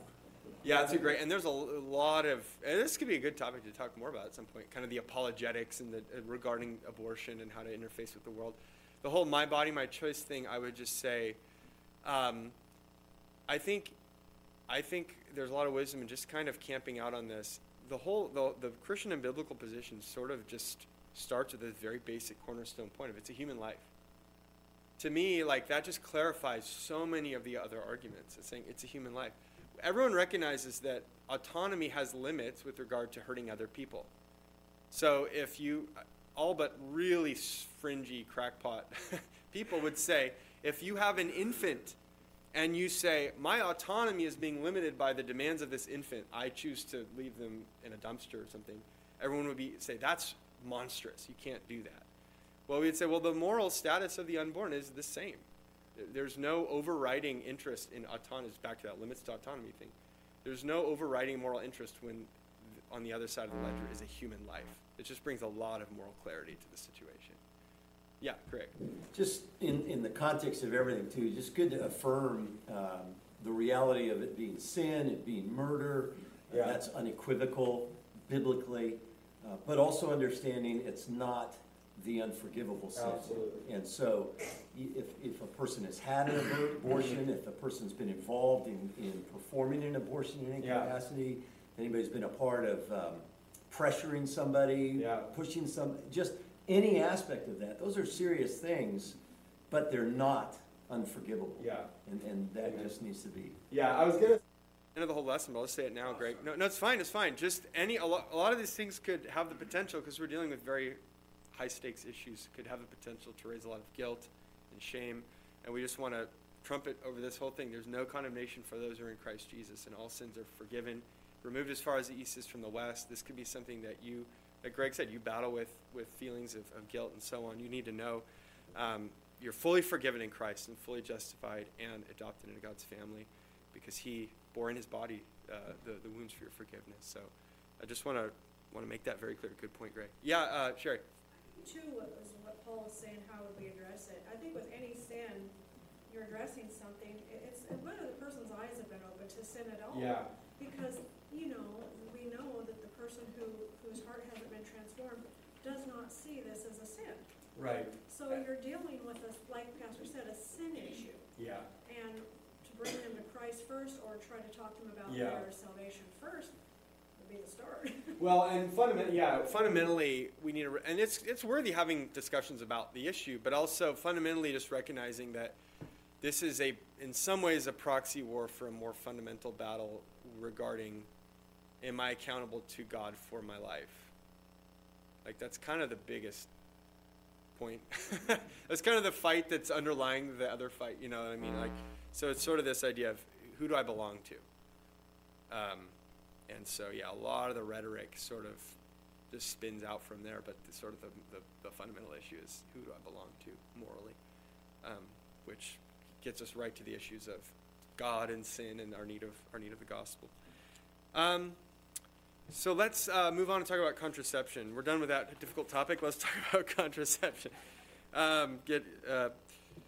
Yeah, it's a great, and there's a, lot of, this could be a good topic to talk more about at some point, kind of the apologetics and the regarding abortion and how to interface with the world. The whole my body, my choice thing, I would just say, um, I think, I think there's a lot of wisdom in just kind of camping out on this. The whole, the, the Christian and biblical position sort of just starts with this very basic cornerstone point of it's a human life. To me, like that just clarifies so many of the other arguments. It's saying it's a human life everyone recognizes that autonomy has limits with regard to hurting other people. So if you, all but really fringy crackpot people would say, if you have an infant and you say, my autonomy is being limited by the demands of this infant, I choose to leave them in a dumpster or something, everyone would be say, that's monstrous. You can't do that. Well, we'd say, well, the moral status of the unborn is the same. There's no overriding interest in autonomy. Back to that limits to autonomy thing. There's no overriding moral interest when on the other side of the ledger is a human life. It just brings a lot of moral clarity to the situation. Yeah, correct. Just in, in the context of everything, too, just good to affirm um, the reality of it being sin, it being murder. Yeah. That's unequivocal biblically. Uh, but also understanding it's not the unforgivable sin. Absolutely. And so, if, if a person has had an abortion, if a person's been involved in, in performing an abortion in any yeah. capacity, anybody's been a part of um, pressuring somebody, yeah. pushing some, just any aspect of that, those are serious things, but they're not unforgivable. Yeah. And, and that Amen. just needs to be. Yeah, I was going to end of the whole lesson, but I'll say it now, Greg. No, no, it's fine. It's fine. Just any a lot, a lot of these things could have the potential because we're dealing with very high stakes issues could have the potential to raise a lot of guilt and shame. And we just want to trumpet over this whole thing. There's no condemnation for those who are in Christ Jesus, and all sins are forgiven, removed as far as the east is from the west. This could be something that you, like Greg said, you battle with with feelings of, of guilt and so on. You need to know um, you're fully forgiven in Christ and fully justified and adopted into God's family because He bore in His body uh, the, the wounds for your forgiveness. So I just want to want to make that very clear. Good point, Greg. Yeah, uh, Sherry too, what was what Paul was saying, how would we address it? I think with any sin, you're addressing something, it's whether the person's eyes have been open to sin at all. Yeah. Because, you know, we know that the person who, whose heart hasn't been transformed does not see this as a sin. Right. So you're dealing with a, like Pastor said, a sin issue. Yeah. And to bring them to Christ first or try to talk to them about yeah. their salvation first start. well, and fundamentally, yeah, fundamentally, we need to, and it's it's worthy having discussions about the issue, but also fundamentally just recognizing that this is a, in some ways, a proxy war for a more fundamental battle regarding, am I accountable to God for my life? Like that's kind of the biggest point. that's kind of the fight that's underlying the other fight. You know what I mean? Like, so it's sort of this idea of who do I belong to? Um, and so, yeah, a lot of the rhetoric sort of just spins out from there, but the, sort of the, the, the, fundamental issue is who do I belong to morally, um, which gets us right to the issues of God and sin and our need of our need of the gospel. Um, so let's uh, move on and talk about contraception. We're done with that difficult topic. Let's talk about contraception. Um, get uh,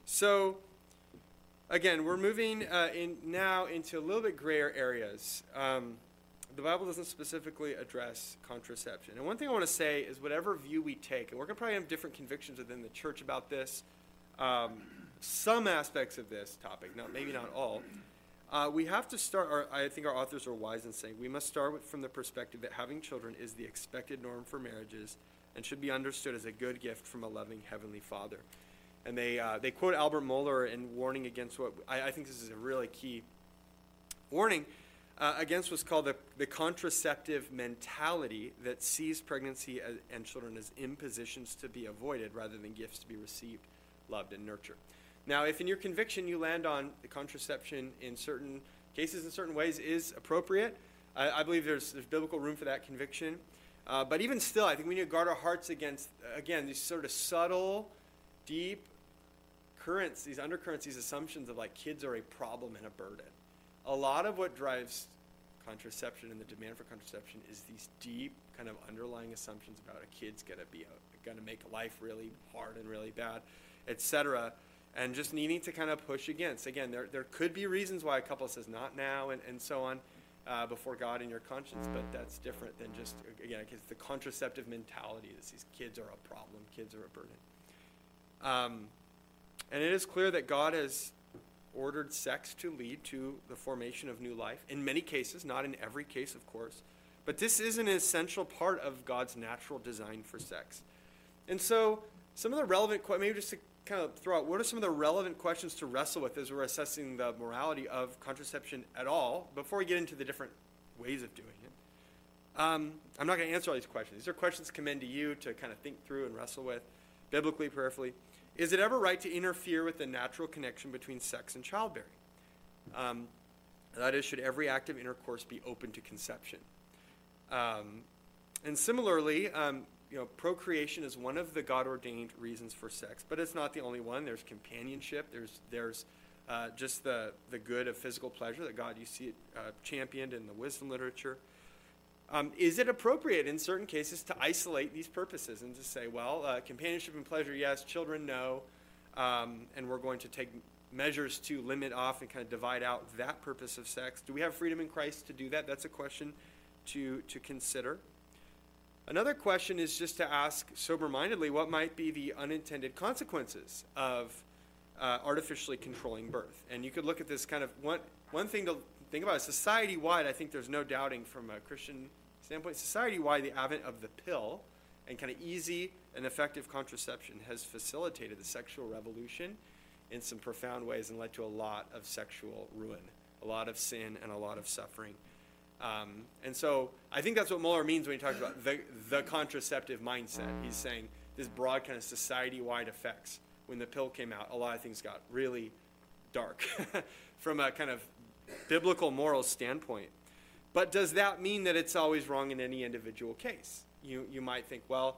so again, we're moving uh, in now into a little bit grayer areas. Um, the Bible doesn't specifically address contraception. And one thing I want to say is whatever view we take, and we're going to probably have different convictions within the church about this, um, some aspects of this topic, not maybe not all. Uh, we have to start, I think our authors are wise in saying we must start with, from the perspective that having children is the expected norm for marriages and should be understood as a good gift from a loving Heavenly Father. And they, uh, they quote Albert Mohler in warning against what I, I think this is a really key warning uh, against what's called the, the contraceptive mentality that sees pregnancy as, and children as impositions to be avoided rather than gifts to be received, loved, and nurtured. Now, if in your conviction you land on the contraception in certain cases, in certain ways, is appropriate, I, I believe there's, there's biblical room for that conviction. Uh, but even still, I think we need to guard our hearts against, again, these sort of subtle, deep currents, these undercurrents, these assumptions of like kids are a problem and a burden. A lot of what drives contraception and the demand for contraception is these deep kind of underlying assumptions about a kid's to be to make life really hard and really bad, etc. And just needing to kind of push against. Again, there, there could be reasons why a couple says not now and, and so on uh, before God and your conscience, but that's different than just, again, because the contraceptive mentality that these kids are a problem, kids are a burden. Um, and it is clear that God has ordered sex to lead to the formation of new life. In many cases, not in every case, of course. But this is an essential part of God's natural design for sex. And so, some of the relevant, maybe just to kind of throw out, what are some of the relevant questions to wrestle with as we're assessing the morality of contraception at all before we get into the different ways of doing it? Um, I'm not going to answer all these questions. These are questions commend to you to kind of think through and wrestle with, biblically, prayerfully. Is it ever right to interfere with the natural connection between sex and childbearing? Um, that is, should every act of intercourse be open to conception? Um, and similarly, um, you know, procreation is one of the God ordained reasons for sex, but it's not the only one. There's companionship. There's there's uh, just the the good of physical pleasure that God you see it uh, championed in the wisdom literature. Um, is it appropriate in certain cases to isolate these purposes and to say, well, uh, companionship and pleasure, yes, children, no, um, and we're going to take measures to limit off and kind of divide out that purpose of sex? Do we have freedom in Christ to do that? That's a question to, to consider. Another question is just to ask sober mindedly what might be the unintended consequences of uh, artificially controlling birth. And you could look at this kind of one, one thing to think about society wide, I think there's no doubting from a Christian standpoint, society wide, the advent of the pill and kind of easy and effective contraception has facilitated the sexual revolution in some profound ways and led to a lot of sexual ruin, a lot of sin, and a lot of suffering. Um, and so I think that's what Mohler means when he talks about the, the contraceptive mindset. He's saying this broad kind of society wide effects. When the pill came out, a lot of things got really dark from a kind of biblical moral standpoint. But does that mean that it's always wrong in any individual case? You, you might think, well,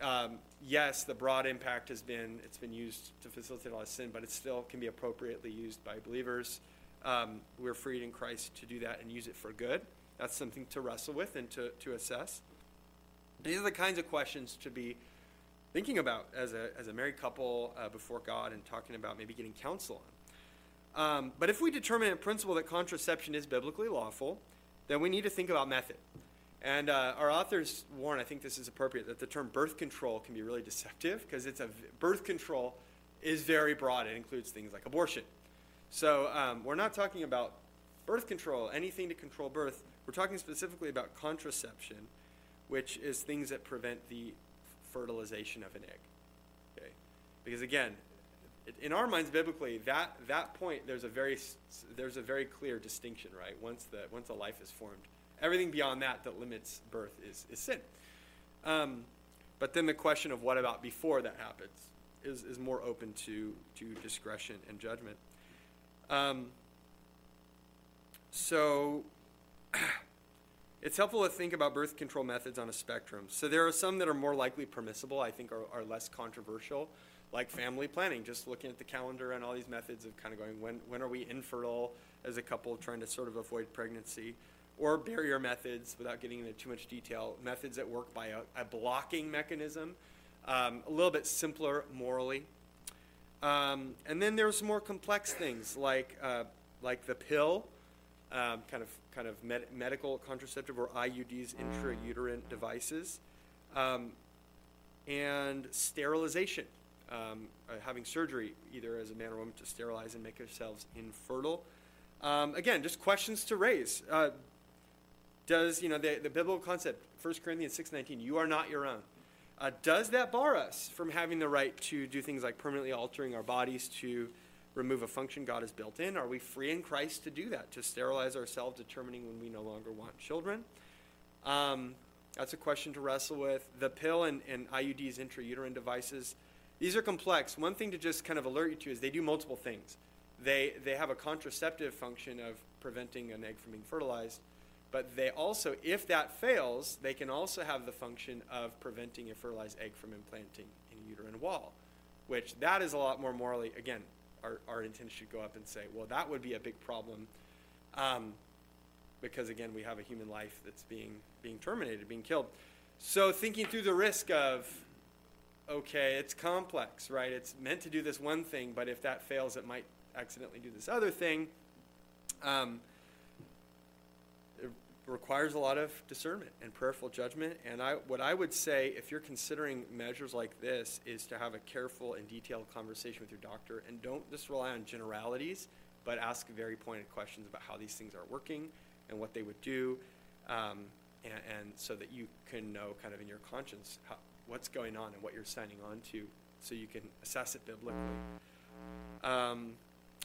um, yes, the broad impact has been it's been used to facilitate a lot of sin, but it still can be appropriately used by believers. Um, we're freed in Christ to do that and use it for good. That's something to wrestle with and to, to assess. These are the kinds of questions to be thinking about as a, as a married couple uh, before God and talking about maybe getting counsel on. Um, but if we determine in principle that contraception is biblically lawful, then we need to think about method. And uh, our authors warn, I think this is appropriate, that the term birth control can be really deceptive because it's a birth control is very broad. It includes things like abortion. So um, we're not talking about birth control, anything to control birth. We're talking specifically about contraception, which is things that prevent the fertilization of an egg. Okay, because again, in our minds biblically that that point there's a very there's a very clear distinction right? Once the once a life is formed everything beyond that that limits birth is, is sin. Um, but then the question of what about before that happens is, is more open to to discretion and judgment. Um, so it's helpful to think about birth control methods on a spectrum. So there are some that are more likely permissible i think are, are less controversial like family planning, just looking at the calendar and all these methods of kind of going, when, when are we infertile as a couple trying to sort of avoid pregnancy? Or barrier methods, without getting into too much detail, methods that work by a, a blocking mechanism, um, a little bit simpler morally. Um, and then there's more complex things like uh, like the pill, um, kind of kind of med- medical contraceptive or IUDs, intrauterine devices, um, and sterilization, um, uh, having surgery either as a man or woman to sterilize and make ourselves infertile. Um, again, just questions to raise. Uh, does you know the, the biblical concept 1 corinthians 6.19 you are not your own uh, does that bar us from having the right to do things like permanently altering our bodies to remove a function god has built in are we free in christ to do that to sterilize ourselves determining when we no longer want children um, that's a question to wrestle with the pill and, and iuds intrauterine devices these are complex one thing to just kind of alert you to is they do multiple things they, they have a contraceptive function of preventing an egg from being fertilized but they also, if that fails, they can also have the function of preventing a fertilized egg from implanting in a uterine wall, which that is a lot more morally, again, our, our intent should go up and say, well, that would be a big problem um, because, again, we have a human life that's being, being terminated, being killed. So thinking through the risk of, okay, it's complex, right? It's meant to do this one thing, but if that fails, it might accidentally do this other thing. Um, requires a lot of discernment and prayerful judgment. And I, what I would say, if you're considering measures like this, is to have a careful and detailed conversation with your doctor, and don't just rely on generalities, but ask very pointed questions about how these things are working and what they would do, um, and, and, so that you can know, kind of in your conscience, how, what's going on and what you're signing on to, so you can assess it biblically. Um,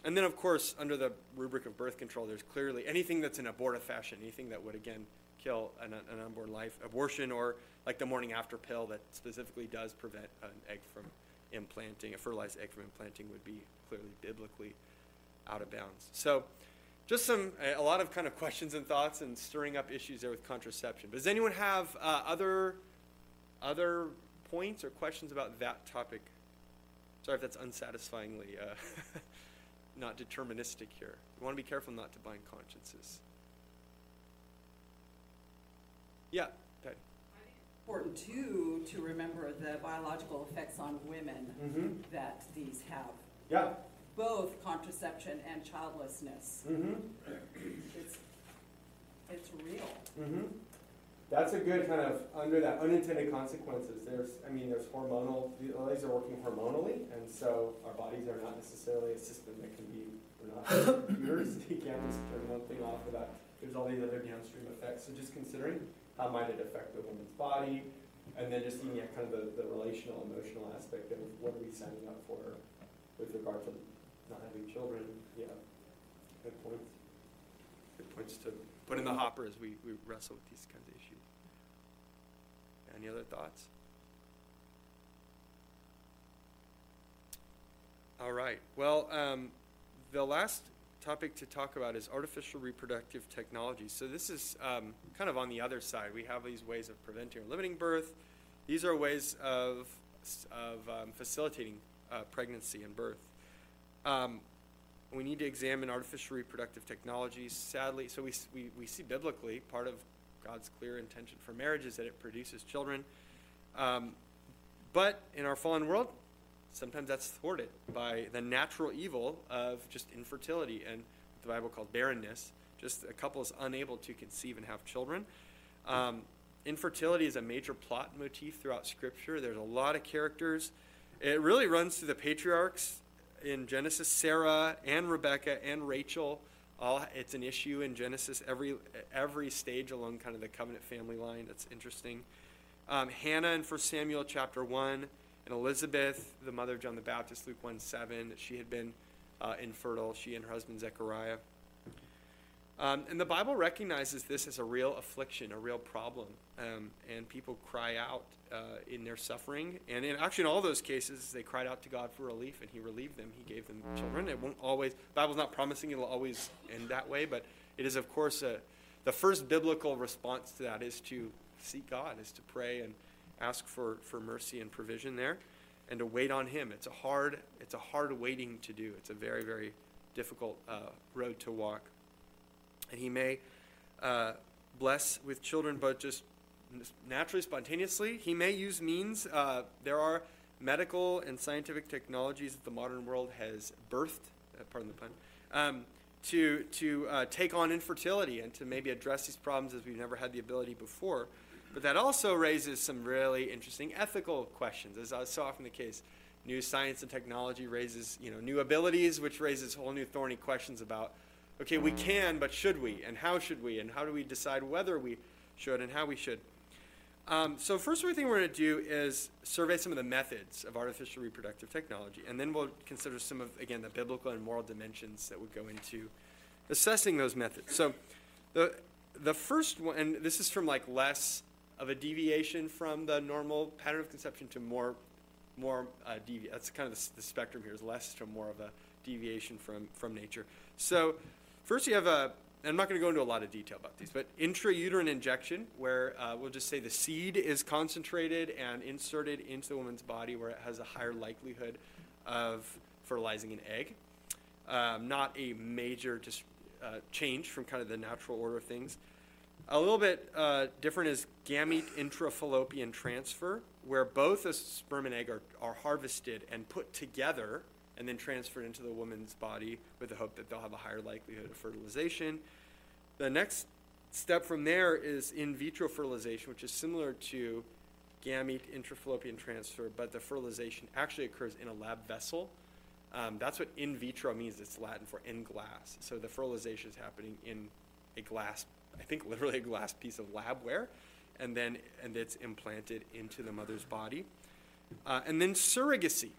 and then, of course, under the rubric of birth control, there's clearly anything that's an abortive fashion, anything that would, again, kill an, an unborn life, abortion, or like the morning after pill that specifically does prevent an egg from implanting, a fertilized egg from implanting, would be clearly biblically out of bounds. So, just some, a lot of kind of questions and thoughts and stirring up issues there with contraception. But does anyone have uh, other, other points or questions about that topic? Sorry if that's unsatisfyingly. Uh, not deterministic here. We want to be careful not to bind consciences. Yeah, Patty. Important too to remember the biological effects on women Mm-hmm. that these have, Yeah. both contraception and childlessness. Mm-hmm. It's, it's real. Mm-hmm. That's a good kind of under that unintended consequences. There's, I mean, there's hormonal. These are working hormonally, and so our bodies are not necessarily a system that can be. We're not computers. You can't just turn one thing off without. There's all these other downstream effects. So just considering how might it affect the woman's body, and then just looking at kind of the, the relational, emotional aspect of what are we signing up for with regard to not having children. Yeah, good points. Good points to put in the hopper as we, we wrestle with these kinds of issues. Any other thoughts? All right. Well, um, the last topic to talk about is artificial reproductive technology. So this is um, kind of on the other side. We have these ways of preventing or limiting birth. These are ways of of um, facilitating uh, pregnancy and birth. Um, we need to examine artificial reproductive technologies. Sadly, so we, we, we see biblically part of God's clear intention for marriage is that it produces children. Um, but in our fallen world, sometimes that's thwarted by the natural evil of just infertility and the Bible called barrenness. Just a couple is unable to conceive and have children. Um, infertility is a major plot motif throughout Scripture. There's a lot of characters. It really runs through the patriarchs in Genesis, Sarah and Rebecca and Rachel. All it's an issue in Genesis every every stage along kind of the covenant family line. That's interesting. Um, Hannah in 1 Samuel chapter one, and Elizabeth, the mother of John the Baptist, Luke 1 7, she had been uh, infertile, she and her husband Zechariah. Um, and the Bible recognizes this as a real affliction, a real problem. Um, and people cry out uh, in their suffering. And in, actually, in all those cases, they cried out to God for relief, and He relieved them. He gave them children. It won't always, the Bible's not promising it'll always end that way, but it is, of course, a, the first biblical response to that is to seek God, is to pray and ask for, for mercy and provision there, and to wait on Him. It's a hard, it's a hard waiting to do. It's a very, very difficult uh, road to walk and he may uh, bless with children, but just naturally, spontaneously. He may use means. Uh, there are medical and scientific technologies that the modern world has birthed, uh, pardon the pun, um, to, to uh, take on infertility and to maybe address these problems as we've never had the ability before. But that also raises some really interesting ethical questions, as is so often the case. New science and technology raises you know, new abilities, which raises whole new thorny questions about okay, we can, but should we? And how should we? And how do we decide whether we should and how we should? Um, so, first thing we're going to do is survey some of the methods of artificial reproductive technology, and then we'll consider some of, again, the biblical and moral dimensions that would go into assessing those methods. So, the, the first one, and this is from like less of a deviation from the normal pattern of conception to more, more uh, That's kind of the, the spectrum here is less to more of a deviation from, from nature. So, first you have a I'm not going to go into a lot of detail about these, but intrauterine injection, where uh, we'll just say the seed is concentrated and inserted into the woman's body where it has a higher likelihood of fertilizing an egg. Um, not a major just, uh, change from kind of the natural order of things. A little bit uh, different is gamete intrafallopian transfer, where both a sperm and egg are, are harvested and put together and then transferred into the woman's body with the hope that they'll have a higher likelihood of fertilization. The next step from there is in vitro fertilization, which is similar to gamete intrafallopian transfer, but the fertilization actually occurs in a lab vessel. Um, that's what in vitro means. It's Latin for in glass. So the fertilization is happening in a glass, I think literally a glass piece of labware, and then and it's implanted into the mother's body. Uh, and then surrogacy.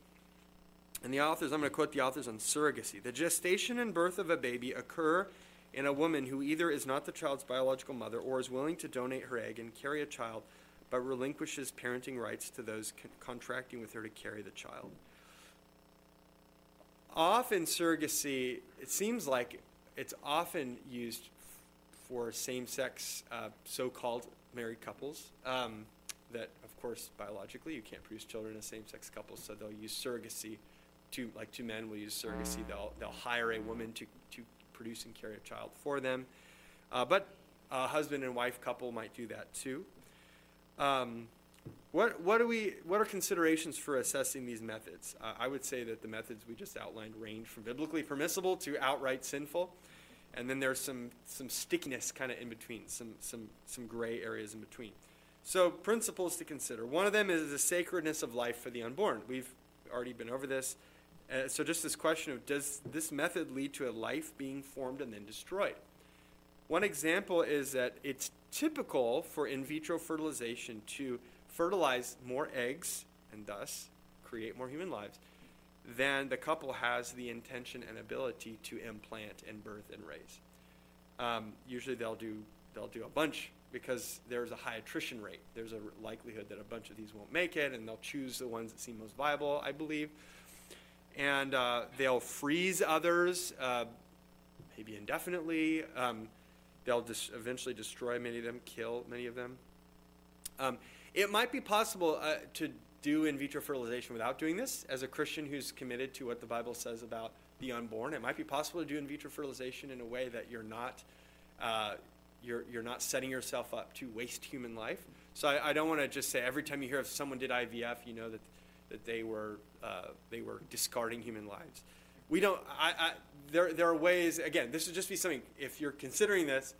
And the authors, I'm going to quote the authors on surrogacy. The gestation and birth of a baby occur in a woman who either is not the child's biological mother or is willing to donate her egg and carry a child, but relinquishes parenting rights to those con- contracting with her to carry the child. Often, surrogacy, it seems like it's often used for same sex, uh, so called married couples. Um, that, of course, biologically, you can't produce children as same sex couples, so they'll use surrogacy two like two men will use surrogacy. They'll they'll hire a woman to to produce and carry a child for them, uh, but a husband and wife couple might do that too. Um, what what do we what are considerations for assessing these methods? Uh, I would say that the methods we just outlined range from biblically permissible to outright sinful, and then there's some some stickiness kind of in between, some some some gray areas in between. So principles to consider. One of them is the sacredness of life for the unborn. We've already been over this. Uh, so just this question of does this method lead to a life being formed and then destroyed? One example is that it's typical for in vitro fertilization to fertilize more eggs and thus create more human lives than the couple has the intention and ability to implant and birth and raise. Um, usually they'll do they'll do a bunch because there's a high attrition rate. There's a likelihood that a bunch of these won't make it, and they'll choose the ones that seem most viable, I believe and uh, they'll freeze others, uh, maybe indefinitely. Um, they'll dis- eventually destroy many of them, kill many of them. Um, it might be possible uh, to do in vitro fertilization without doing this. As a Christian who's committed to what the Bible says about the unborn, it might be possible to do in vitro fertilization in a way that you're not uh, you're, you're not setting yourself up to waste human life. So I, I don't want to just say every time you hear if someone did IVF, you know that that they were uh, they were discarding human lives. We don't. I, I, there there are ways. Again, this would just be something. If you're considering this,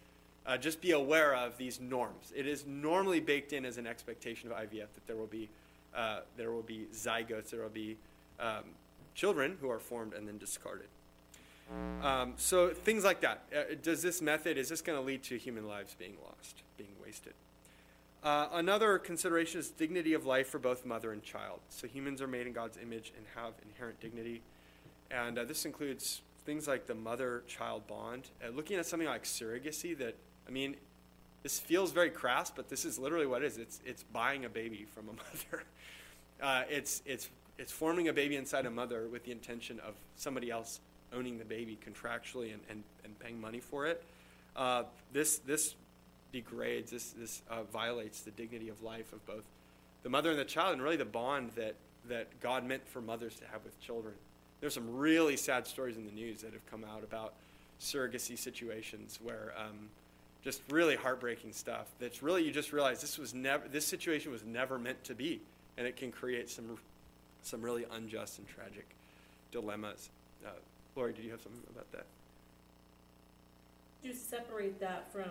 uh, just be aware of these norms. It is normally baked in as an expectation of IVF that there will be uh, there will be zygotes. There will be um, children who are formed and then discarded. Um, so things like that. Uh, does this method is this going to lead to human lives being lost, being wasted? Uh, another consideration is dignity of life for both mother and child. So humans are made in God's image and have inherent dignity. And uh, this includes things like the mother child bond. Uh, looking at something like surrogacy, that, I mean, this feels very crass, but this is literally what it is it's, it's buying a baby from a mother. Uh, it's, it's, it's forming a baby inside a mother with the intention of somebody else owning the baby contractually and, and, and paying money for it. Uh, this, this degrades, this, this uh, violates the dignity of life of both the mother and the child, and really the bond that, that God meant for mothers to have with children. There's some really sad stories in the news that have come out about surrogacy situations where um, just really heartbreaking stuff. That's really you just realize this was never this situation was never meant to be, and it can create some some really unjust and tragic dilemmas. Uh, Lori, did you have something about that? You separate that from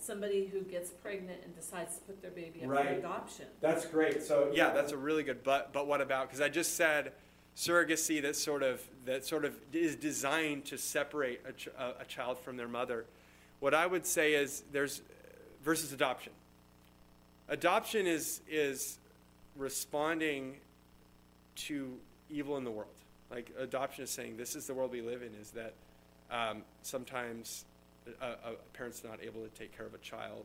somebody who gets pregnant and decides to put their baby up Right. for adoption. That's great. So yeah, that's a really good. But but what about? Because I just said surrogacy that sort of that sort of is designed to separate a, ch- a, a child from their mother. What I would say is there's versus adoption. Adoption is is responding to evil in the world. Like adoption is saying this is the world we live in. Is that um, sometimes a, a parent's not able to take care of a child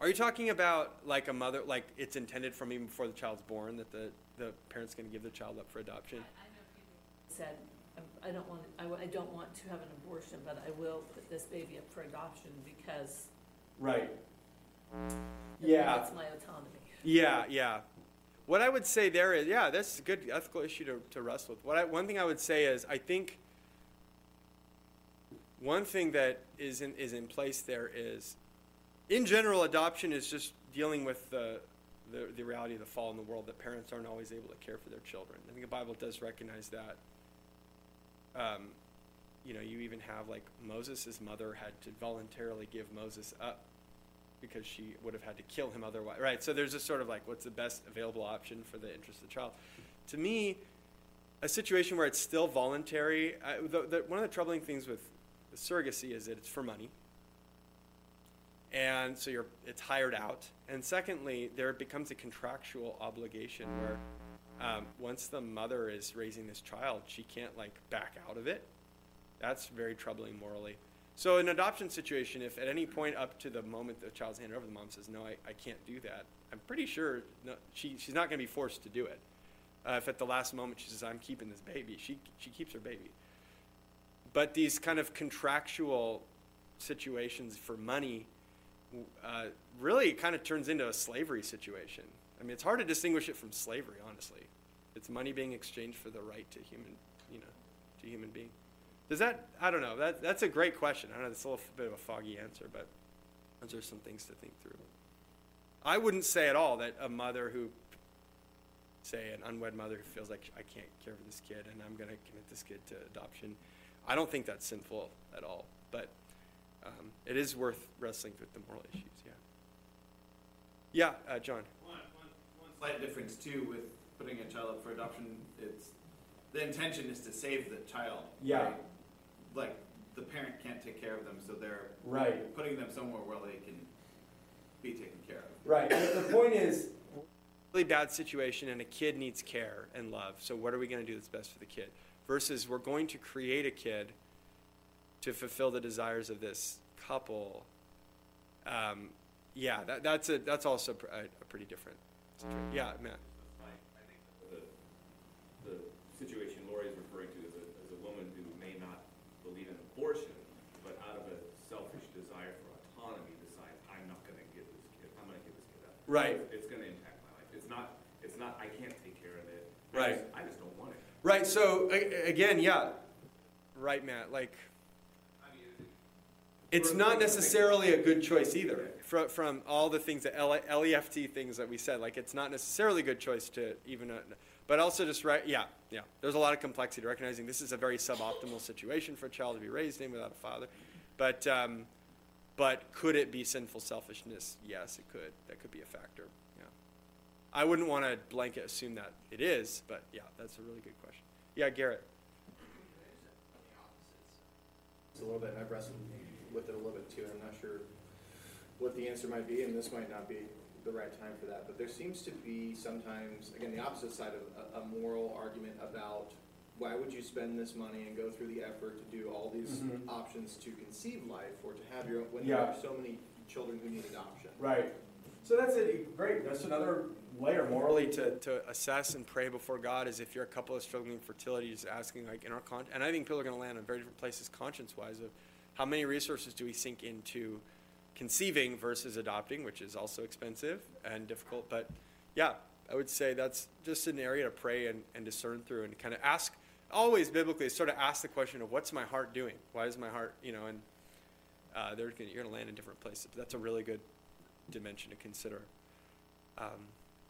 are you talking about like a mother, like it's intended from even before the child's born that the, the parent's going to give the child up for adoption? I know Peter said, um, "I'm- don't want, I don't want to have an abortion, but I will put this baby up for adoption because Right. Yeah. That's my autonomy. Yeah, yeah. What I would say there is, yeah, that's a good ethical issue to, to wrestle with. What I, one thing I would say is, I think one thing that is in, is in place there is, in general, adoption is just dealing with the, the, the reality of the fall in the world that parents aren't always able to care for their children. I think the Bible does recognize that. Um, you know, you even have like Moses' mother had to voluntarily give Moses up because she would have had to kill him otherwise. Right. So there's just sort of like what's the best available option for the interest of the child. To me, a situation where it's still voluntary. I, the, the, one of the troubling things with surrogacy is that it's for money, and so you're it's hired out. And secondly, there becomes a contractual obligation where um, once the mother is raising this child, she can't like back out of it. That's very troubling morally. So, in an adoption situation, if at any point up to the moment the child's handed over, the mom says, "No, I, I can't do that," I'm pretty sure no, she, she's not going to be forced to do it. Uh, if at the last moment she says, "I'm keeping this baby," she she keeps her baby. But these kind of contractual situations for money uh, really kind of turns into a slavery situation. I mean, it's hard to distinguish it from slavery, honestly. It's money being exchanged for the right to human, you know, to human being. Does that? I don't know. That that's a great question. I know it's a little bit of a foggy answer, but those are some things to think through. I wouldn't say at all that a mother who, say, an unwed mother who feels like I can't care for this kid and I'm going to commit this kid to adoption, I don't think that's sinful at all. But um, it is worth wrestling with the moral issues. Yeah. Yeah, uh, John. One, one, one slight difference too with putting a child up for adoption, it's, the intention is to save the child. Yeah. right? Like, the parent can't take care of them, so they're Right. putting them somewhere where they can be taken care of. Right. The the point is, really bad situation, and a kid needs care and love. So what are we going to do that's best for the kid? Versus we're going to create a kid to fulfill the desires of this couple. Um, yeah, that, that's a that's also a, a pretty different. Situation. Yeah, Matt. I, I think the, the situation Lori is referring to is a, is a woman who may not believe in abortion, but out of a selfish desire for autonomy decides, I'm not gonna give this kid, I'm gonna give this kid up. Right. It's, it's gonna impact my life. It's not, it's not, I can't take care of it. Right. just- I just don't want it. Right. So again, yeah. Right, Matt. Like. It's not necessarily a good choice either. From, from all the things that LEFT things that we said, like it's not necessarily a good choice to even, uh, but also just right, yeah, yeah. There's a lot of complexity to recognizing this is a very suboptimal situation for a child to be raised in without a father, but um, but could it be sinful selfishness? Yes, it could. That could be a factor. Yeah, I wouldn't want to blanket assume that it is, but yeah, that's a really good question. Yeah, Garrett. It's a little bit, I've wrestled with it a little bit too, and I'm not sure what the answer might be, and this might not be the right time for that, but there seems to be sometimes, again, the opposite side of a, a moral argument about why would you spend this money and go through the effort to do all these Mhm. options to conceive life or to have your, own, when Yeah. there are so many children who need adoption? Right. So that's a great. That's another layer morally to, to assess and pray before God is if you're a couple that's struggling fertility, just asking like in our con. And I think people are going to land in very different places conscience-wise of how many resources do we sink into conceiving versus adopting, which is also expensive and difficult. But yeah, I would say that's just an area to pray and, and discern through and kind of ask. Always biblically, sort of ask the question of what's my heart doing? Why is my heart, you know, and uh, gonna, you're going to land in different places. But that's a really good dimension to consider. Um,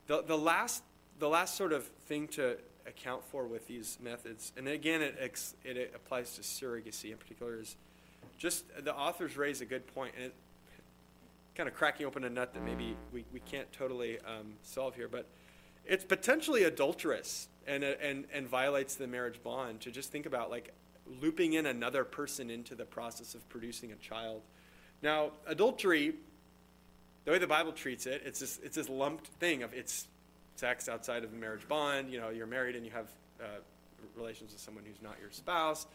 the, the last the last sort of thing to account for with these methods, and again, it, it, applies to surrogacy in particular, is just the authors raise a good point, and it kind of cracking open a nut that maybe we, we can't totally um, solve here, but it's potentially adulterous and, and, and violates the marriage bond to just think about like looping in another person into the process of producing a child. Now, adultery, the way the Bible treats it, it's this, it's this lumped thing of it's sex outside of the marriage bond. You know, you're married and you have uh, relations with someone who's not your spouse,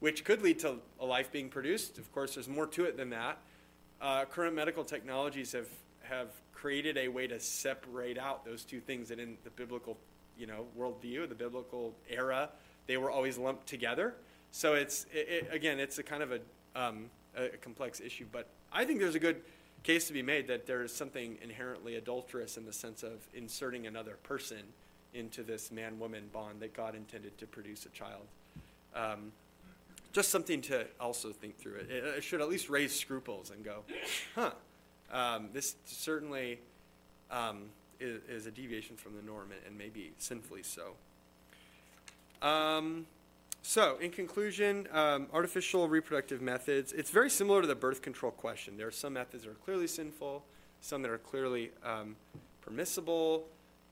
which could lead to a life being produced. Of course, there's more to it than that. Uh, current medical technologies have have created a way to separate out those two things that in the biblical, you know, worldview, the biblical era, they were always lumped together. So it's it, it, again, it's a kind of a, um, a complex issue, but I think there's a good case to be made that there is something inherently adulterous in the sense of inserting another person into this man-woman bond that God intended to produce a child. Um, just something to also think through. It, it should at least raise scruples and go, huh, um, this certainly um, is, is, a deviation from the norm and, and maybe sinfully so. So, in conclusion, um, artificial reproductive methods, it's very similar to the birth control question. There are some methods that are clearly sinful, some that are clearly um, permissible,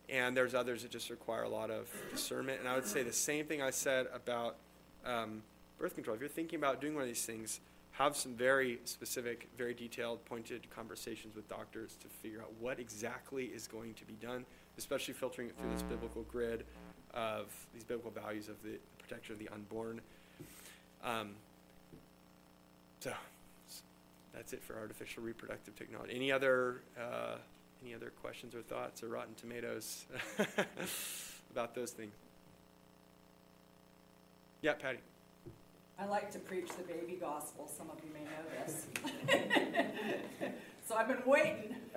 and there's others that just require a lot of discernment. And I would say the same thing I said about um, birth control. If you're thinking about doing one of these things, have some very specific, very detailed, pointed conversations with doctors to figure out what exactly is going to be done, especially filtering it through this biblical grid of these biblical values of the protection of the unborn. Um, so that's it for artificial reproductive technology. Any other uh, any other questions or thoughts or rotten tomatoes about those things? Yeah, Patty. I like to preach the baby gospel. Some of you may know this. so I've been waiting.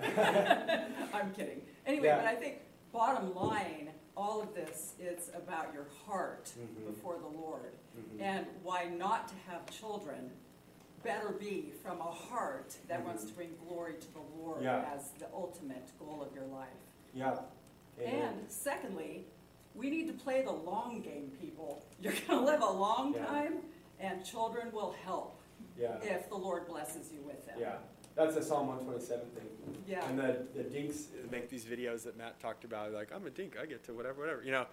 I'm kidding. Anyway, yeah. but I think bottom line, all of this is about your heart mm-hmm. before the Lord. Mm-hmm. And why not to have children better be from a heart that mm-hmm. wants to bring glory to the Lord yeah. as the ultimate goal of your life. Yeah. Amen. And secondly, we need to play the long game, people. You're going to live a long yeah. time and children will help yeah. if the Lord blesses you with them. Yeah. That's a Psalm 127 thing. Yeah. And the, the dinks make these videos that Matt talked about, like, I'm a dink, I get to whatever, whatever. You know,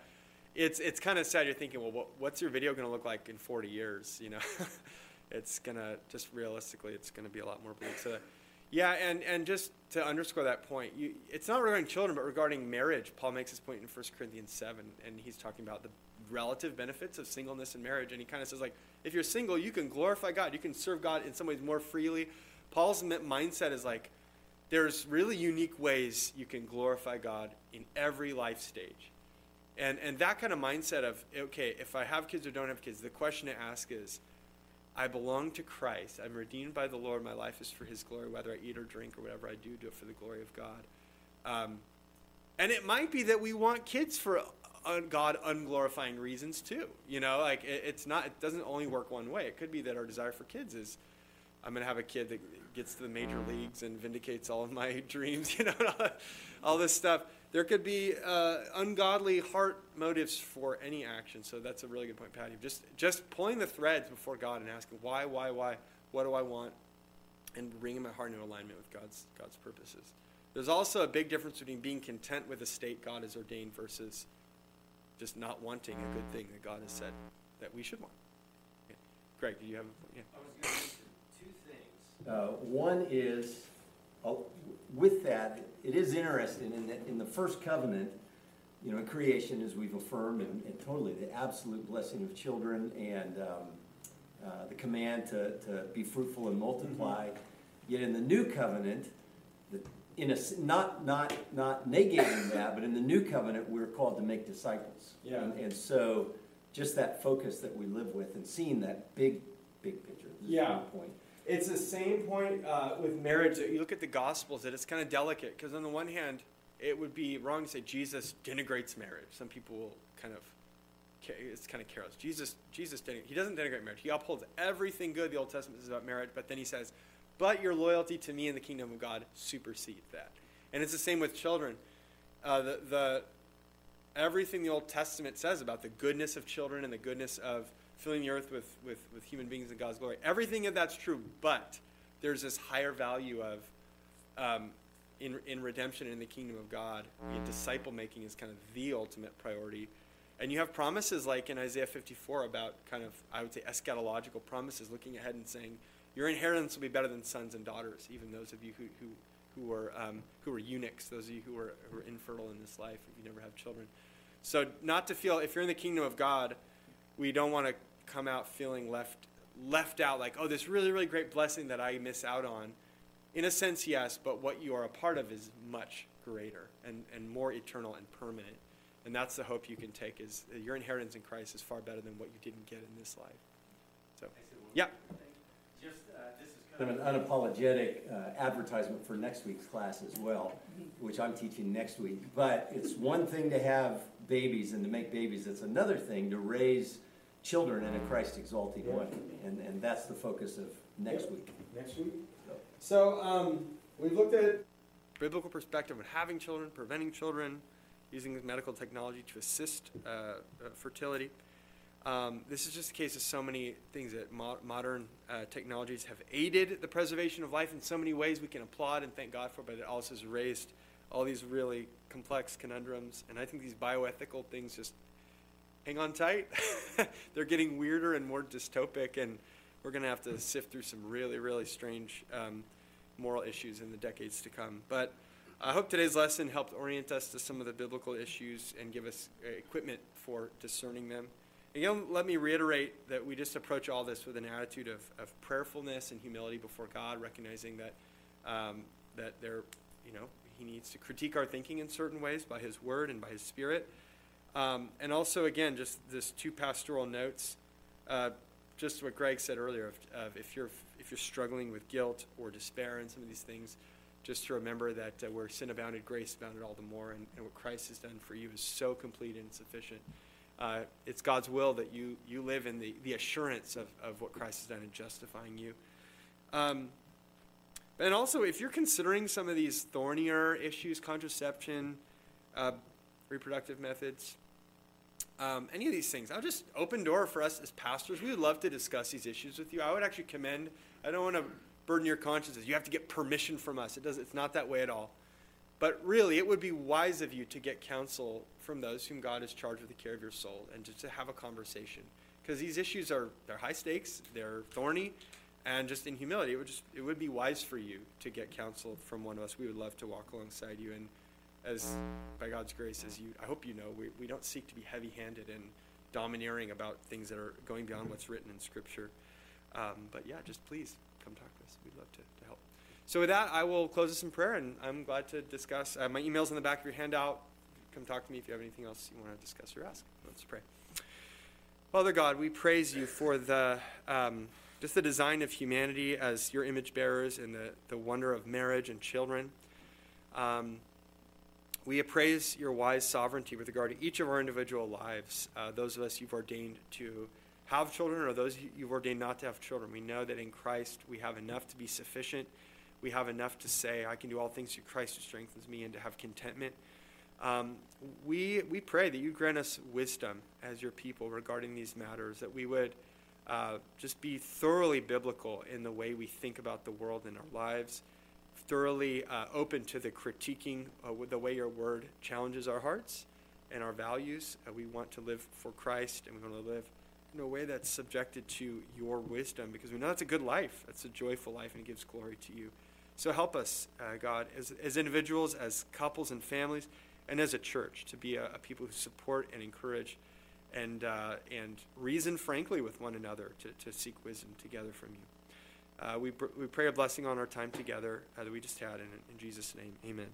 it's, it's kind of sad. You're thinking, well, what, what's your video going to look like in 40 years? You know, it's going to, just realistically, it's going to be a lot more bleak. So, yeah, and, and just to underscore that point, you, it's not regarding children, but regarding marriage. Paul makes this point in 1 Corinthians 7, and he's talking about the relative benefits of singleness and marriage. And he kind of says, like, if you're single, you can glorify God. You can serve God in some ways more freely. Paul's mindset is like, there's really unique ways you can glorify God in every life stage. And, and that kind of mindset of, okay, if I have kids or don't have kids, the question to ask is, I belong to Christ. I'm redeemed by the Lord. My life is for His glory. Whether I eat or drink or whatever I do, do it for the glory of God. Um, and it might be that we want kids for un- God unglorifying reasons too. You know, like it, it's not. It doesn't only work one way. It could be that our desire for kids is, I'm going to have a kid that gets to the major leagues and vindicates all of my dreams. You know, all this stuff. There could be uh, ungodly heart motives for any action. So that's a really good point, Patty. Just just pulling the threads before God and asking why, why, why, what do I want, and bringing my heart into alignment with God's God's purposes. There's also a big difference between being content with a state God has ordained versus just not wanting a good thing that God has said that we should want. Yeah. Greg, do you have a yeah. I was going to mention two things. Uh, one is, uh, with that, it is interesting in, that in the first covenant, you know, in creation, as we've affirmed, and, and totally the absolute blessing of children and um, uh, the command to, to be fruitful and multiply. Mm-hmm. Yet in the new covenant, the in a, not, not, not negating that, but in the new covenant, we're called to make disciples. Yeah. And, and so just that focus that we live with and seeing that big, big picture. yeah. point. It's the same point uh, with marriage. You look at the Gospels, that it's kind of delicate because, on the one hand, it would be wrong to say Jesus denigrates marriage. Some people will kind of, it's kind of careless. Jesus, Jesus, he doesn't denigrate marriage. He upholds everything good the Old Testament says about marriage, but then he says, but your loyalty to me and the kingdom of God supersedes that. And it's the same with children. Uh, the, the, everything the Old Testament says about the goodness of children and the goodness of filling the earth with, with, with human beings in God's glory. Everything of that's true, but there's this higher value of um, in, in redemption in the kingdom of God. disciple making is kind of the ultimate priority. And you have promises like in Isaiah 54 about kind of, I would say, eschatological promises, looking ahead and saying, your inheritance will be better than sons and daughters, even those of you who, who, who, were, um, who were eunuchs, those of you who were, who were infertile in this life, if you never have children. So, not to feel, if you're in the kingdom of God, we don't want to come out feeling left, left out, like, oh, this really, really great blessing that I miss out on. In a sense, yes, but what you are a part of is much greater and, and more eternal and permanent. And that's the hope you can take is your inheritance in Christ is far better than what you didn't get in this life. So, yeah. Just, uh, this is kind of an unapologetic uh, advertisement for next week's class as well, which I'm teaching next week. But it's one thing to have babies and to make babies. It's another thing to raise children in a Christ exalting way. And, and that's the focus of next yep. week. Next week? So um, we've looked at biblical perspective on having children, preventing children, using medical technology to assist uh, uh, fertility. Um, this is just a case of so many things that mo- modern uh, technologies have aided the preservation of life in so many ways we can applaud and thank God for, but it also has raised all these really complex conundrums. And I think these bioethical things just hang on tight. They're getting weirder and more dystopic, and we're going to have to sift through some really, really strange um, moral issues in the decades to come. But I hope today's lesson helped orient us to some of the biblical issues and give us uh, equipment for discerning them. Again, let me reiterate that we just approach all this with an attitude of, of prayerfulness and humility before God, recognizing that um, that there, you know, He needs to critique our thinking in certain ways by His Word and by His Spirit. Um, and also, again, just this two pastoral notes. Uh, just what Greg said earlier, of, of, if you're if you're struggling with guilt or despair and some of these things, just to remember that uh, where sin abounded, grace abounded all the more, and, and, what Christ has done for you is so complete and sufficient. Uh, it's God's will that you you live in the, the assurance of, of what Christ has done in justifying you. Um, and also, if you're considering some of these thornier issues, contraception, uh, reproductive methods, um, any of these things, I'll just open door for us as pastors. We would love to discuss these issues with you. I would actually commend. I don't want to burden your consciences. You have to get permission from us. It does. It's not that way at all. But really, it would be wise of you to get counsel from those whom God has charged with the care of your soul, and to, to have a conversation. Because these issues are they're high stakes, they're thorny, and just in humility, it would just it would be wise for you to get counsel from one of us. We would love to walk alongside you and as by God's grace, as you, I hope you know, we, we don't seek to be heavy-handed and domineering about things that are going beyond what's written in Scripture. Um, but yeah, just please come talk to us. We'd love to, to help. So with that, I will close this in prayer, and I'm glad to discuss. Uh, my email's in the back of your handout. Come talk to me if you have anything else you want to discuss or ask. Let's pray. Father God, we praise you for the um, just the design of humanity as your image bearers and the, the wonder of marriage and children. Um, we appraise your wise sovereignty with regard to each of our individual lives, uh, those of us you've ordained to have children or those you've ordained not to have children. We know that in Christ we have enough to be sufficient. We have enough to say, I can do all things through Christ who strengthens me, and to have contentment. Um, we, we pray that you grant us wisdom as your people regarding these matters, that we would uh, just be thoroughly biblical in the way we think about the world and our lives thoroughly uh, open to the critiquing uh, the way your word challenges our hearts and our values. Uh, we want to live for Christ and we want to live in a way that's subjected to your wisdom because we know that's a good life. That's a joyful life and it gives glory to you. So help us, uh, God, as, as individuals, as couples and families, and as a church to be a, a people who support and encourage and, uh, and reason frankly with one another to, to seek wisdom together from you. Uh, we, we pray a blessing on our time together uh, that we just had. In, in Jesus' name, amen.